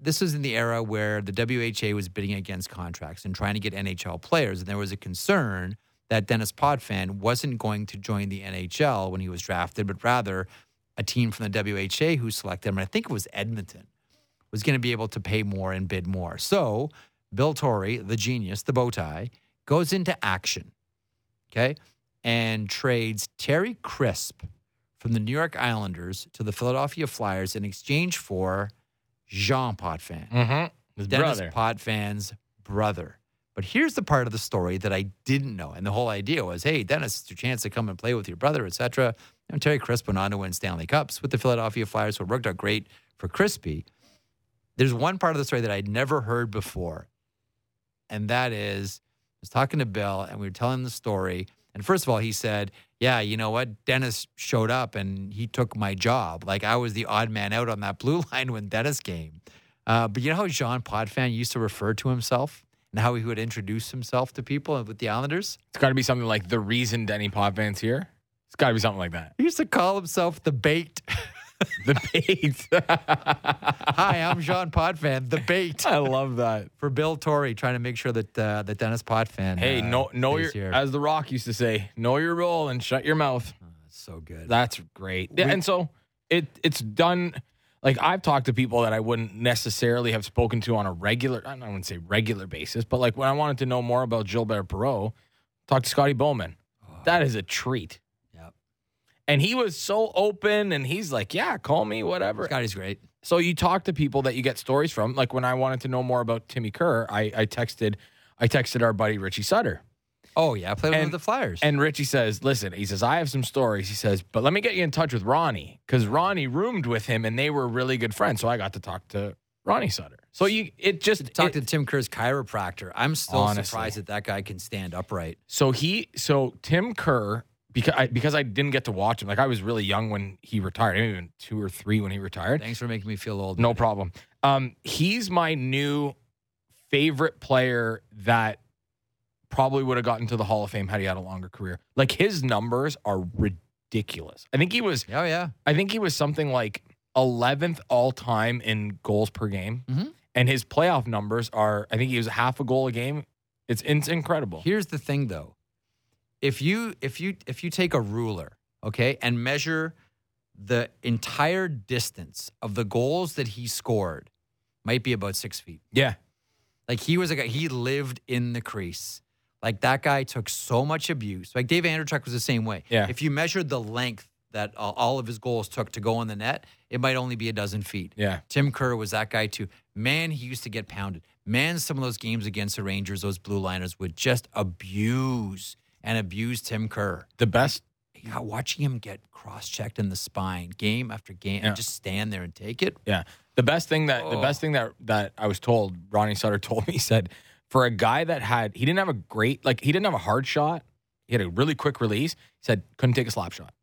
Speaker 2: this was in the era where the WHA was bidding against contracts and trying to get NHL players. And there was a concern that Dennis Potvin wasn't going to join the NHL when he was drafted, but rather a team from the WHA who selected him, and I think it was Edmonton, was going to be able to pay more and bid more. So, Bill Torrey, the genius, the bow tie, goes into action, okay, and trades Terry Crisp from the New York Islanders to the Philadelphia Flyers in exchange for Jean Potvin,
Speaker 5: Mm-hmm.
Speaker 2: Dennis
Speaker 5: brother.
Speaker 2: Potvin's brother. But here's the part of the story that I didn't know, and the whole idea was, hey, Dennis, it's your chance to come and play with your brother, etc. And Terry Crisp went on to win Stanley Cups with the Philadelphia Flyers, so it worked out great for Crispy. There's one part of the story that I'd never heard before, and that is, I was talking to Bill, and we were telling the story. And first of all, he said, "Yeah, you know what? Dennis showed up, and he took my job. Like I was the odd man out on that blue line when Dennis came." Uh, but you know how Jean Potvin used to refer to himself and how he would introduce himself to people with the Islanders?
Speaker 5: It's got to be something like the reason Denny Potvin's here. It's got to be something like that.
Speaker 2: He used to call himself the bait.
Speaker 5: The bait.
Speaker 2: Hi, I'm Jean Potvin, the bait
Speaker 5: I love that.
Speaker 2: for Bill Torrey, trying to make sure that uh, that Dennis Potvin.
Speaker 5: Hey,
Speaker 2: uh,
Speaker 5: know know your
Speaker 2: here.
Speaker 5: as the Rock used to say, know your role and shut your mouth.
Speaker 2: That's so good.
Speaker 5: That's great. Yeah, and so it it's done. Like I've talked to people that I wouldn't necessarily have spoken to on a regular, I don't want to say regular basis, but like when I wanted to know more about Gilbert Perreault, talk to Scotty Bowman. Oh. That is a treat.
Speaker 2: Yep.
Speaker 5: And he was so open, and he's like, "Yeah, call me, whatever."
Speaker 2: Scotty's great.
Speaker 5: So you talk to people that you get stories from. Like when I wanted to know more about Timmy Kerr, I, I texted, I texted our buddy Richie Sutter.
Speaker 2: Oh yeah, I played
Speaker 5: And-
Speaker 2: with the Flyers.
Speaker 5: And Richie says, listen, he says, I have some stories. He says, but let me get you in touch with Ronnie because Ronnie roomed with him and they were really good friends. So I got to talk to Ronnie Sutter. So you, it just,
Speaker 2: Talk
Speaker 5: it-
Speaker 2: to Tim Kerr's chiropractor. I'm still
Speaker 5: Honestly.
Speaker 2: surprised that that guy can stand upright.
Speaker 5: so he, so Tim Kerr, because I, because I didn't get to watch him, like I was really young when he retired, maybe even two or three when he retired.
Speaker 2: Thanks for making me feel old.
Speaker 5: No problem. Um, he's my new favorite player that probably would have gotten to the Hall of Fame had he had a longer career. Like his numbers are ridiculous. I think he was
Speaker 2: Oh yeah.
Speaker 5: I think he was something like 11th all time in goals per game.
Speaker 2: Mhm.
Speaker 5: And his playoff numbers are, I think he was half a goal a game. It's, it's incredible.
Speaker 2: Here's the thing though. If you if you if you take a ruler, okay, and measure the entire distance of the goals that he scored, might be about six feet.
Speaker 5: yeah.
Speaker 2: Like he was a guy, he lived in the crease. Like that guy took so much abuse. Like Dave Andreychuk was the same way.
Speaker 5: Yeah.
Speaker 2: If you measured the length that uh, all of his goals took to go in the net, it might only be a dozen feet.
Speaker 5: Yeah.
Speaker 2: Tim Kerr was that guy too. Man, he used to get pounded. Man, some of those games against the Rangers, those blue liners would just abuse and abuse Tim Kerr.
Speaker 5: The best.
Speaker 2: Yeah, watching him get cross checked in the spine game after game
Speaker 5: Yeah.
Speaker 2: and just stand there and take it.
Speaker 5: Yeah. The best thing that, the
Speaker 2: Oh.
Speaker 5: best thing that, that I was told, Ronnie Sutter told me, said, for a guy that had, he didn't have a great, like, he didn't have a hard shot. He had a really quick release. He said, couldn't take a slap shot.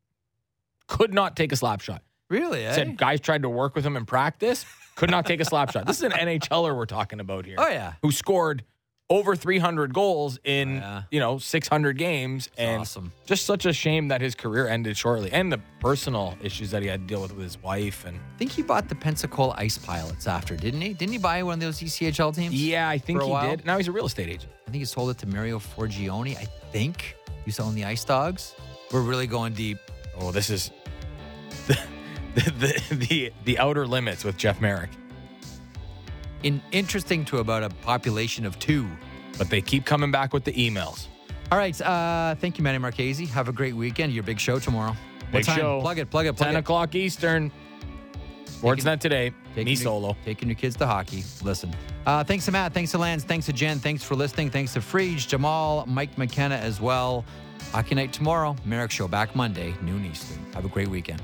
Speaker 5: Could not take a slap shot.
Speaker 2: Really? Eh?
Speaker 5: Said guys tried to work with him in practice, could not take a slap shot. This is an NHLer we're talking about here.
Speaker 2: oh yeah.
Speaker 5: Who scored over 300 goals in, oh,
Speaker 2: Yeah.
Speaker 5: you know, 600 games. and
Speaker 2: awesome.
Speaker 5: just such a shame that his career ended shortly and the personal issues that he had to deal with with his wife. And
Speaker 2: I think he bought the Pensacola Ice Pilots after, didn't he? Didn't he buy one of those ECHL teams?
Speaker 5: yeah, I think he
Speaker 2: while?
Speaker 5: did. Now he's a real estate agent.
Speaker 2: I think he sold it to Mario Forgione. I think he's selling the Ice Dogs. We're really going deep.
Speaker 5: Oh, this is the the the, the, the outer limits with Jeff Marek.
Speaker 2: In interesting to about a population of two.
Speaker 5: But they keep coming back with the emails.
Speaker 2: All right. Uh, thank you, Manny Marchese. Have a great weekend. Your big show tomorrow.
Speaker 5: Big show.
Speaker 2: Plug it. Plug it. Plug
Speaker 5: 10
Speaker 2: it.
Speaker 5: o'clock Eastern. Sportsnet today.
Speaker 2: Taking
Speaker 5: Me
Speaker 2: your-
Speaker 5: solo.
Speaker 2: Taking your kids to hockey. Listen. Uh, thanks to Matt. Thanks to Lance. Thanks to Jen. Thanks for listening. Thanks to Friedge, Jamal, Mike McKenna as well. Hockey night tomorrow. Marek Show back Monday, noon Eastern. Have a great weekend.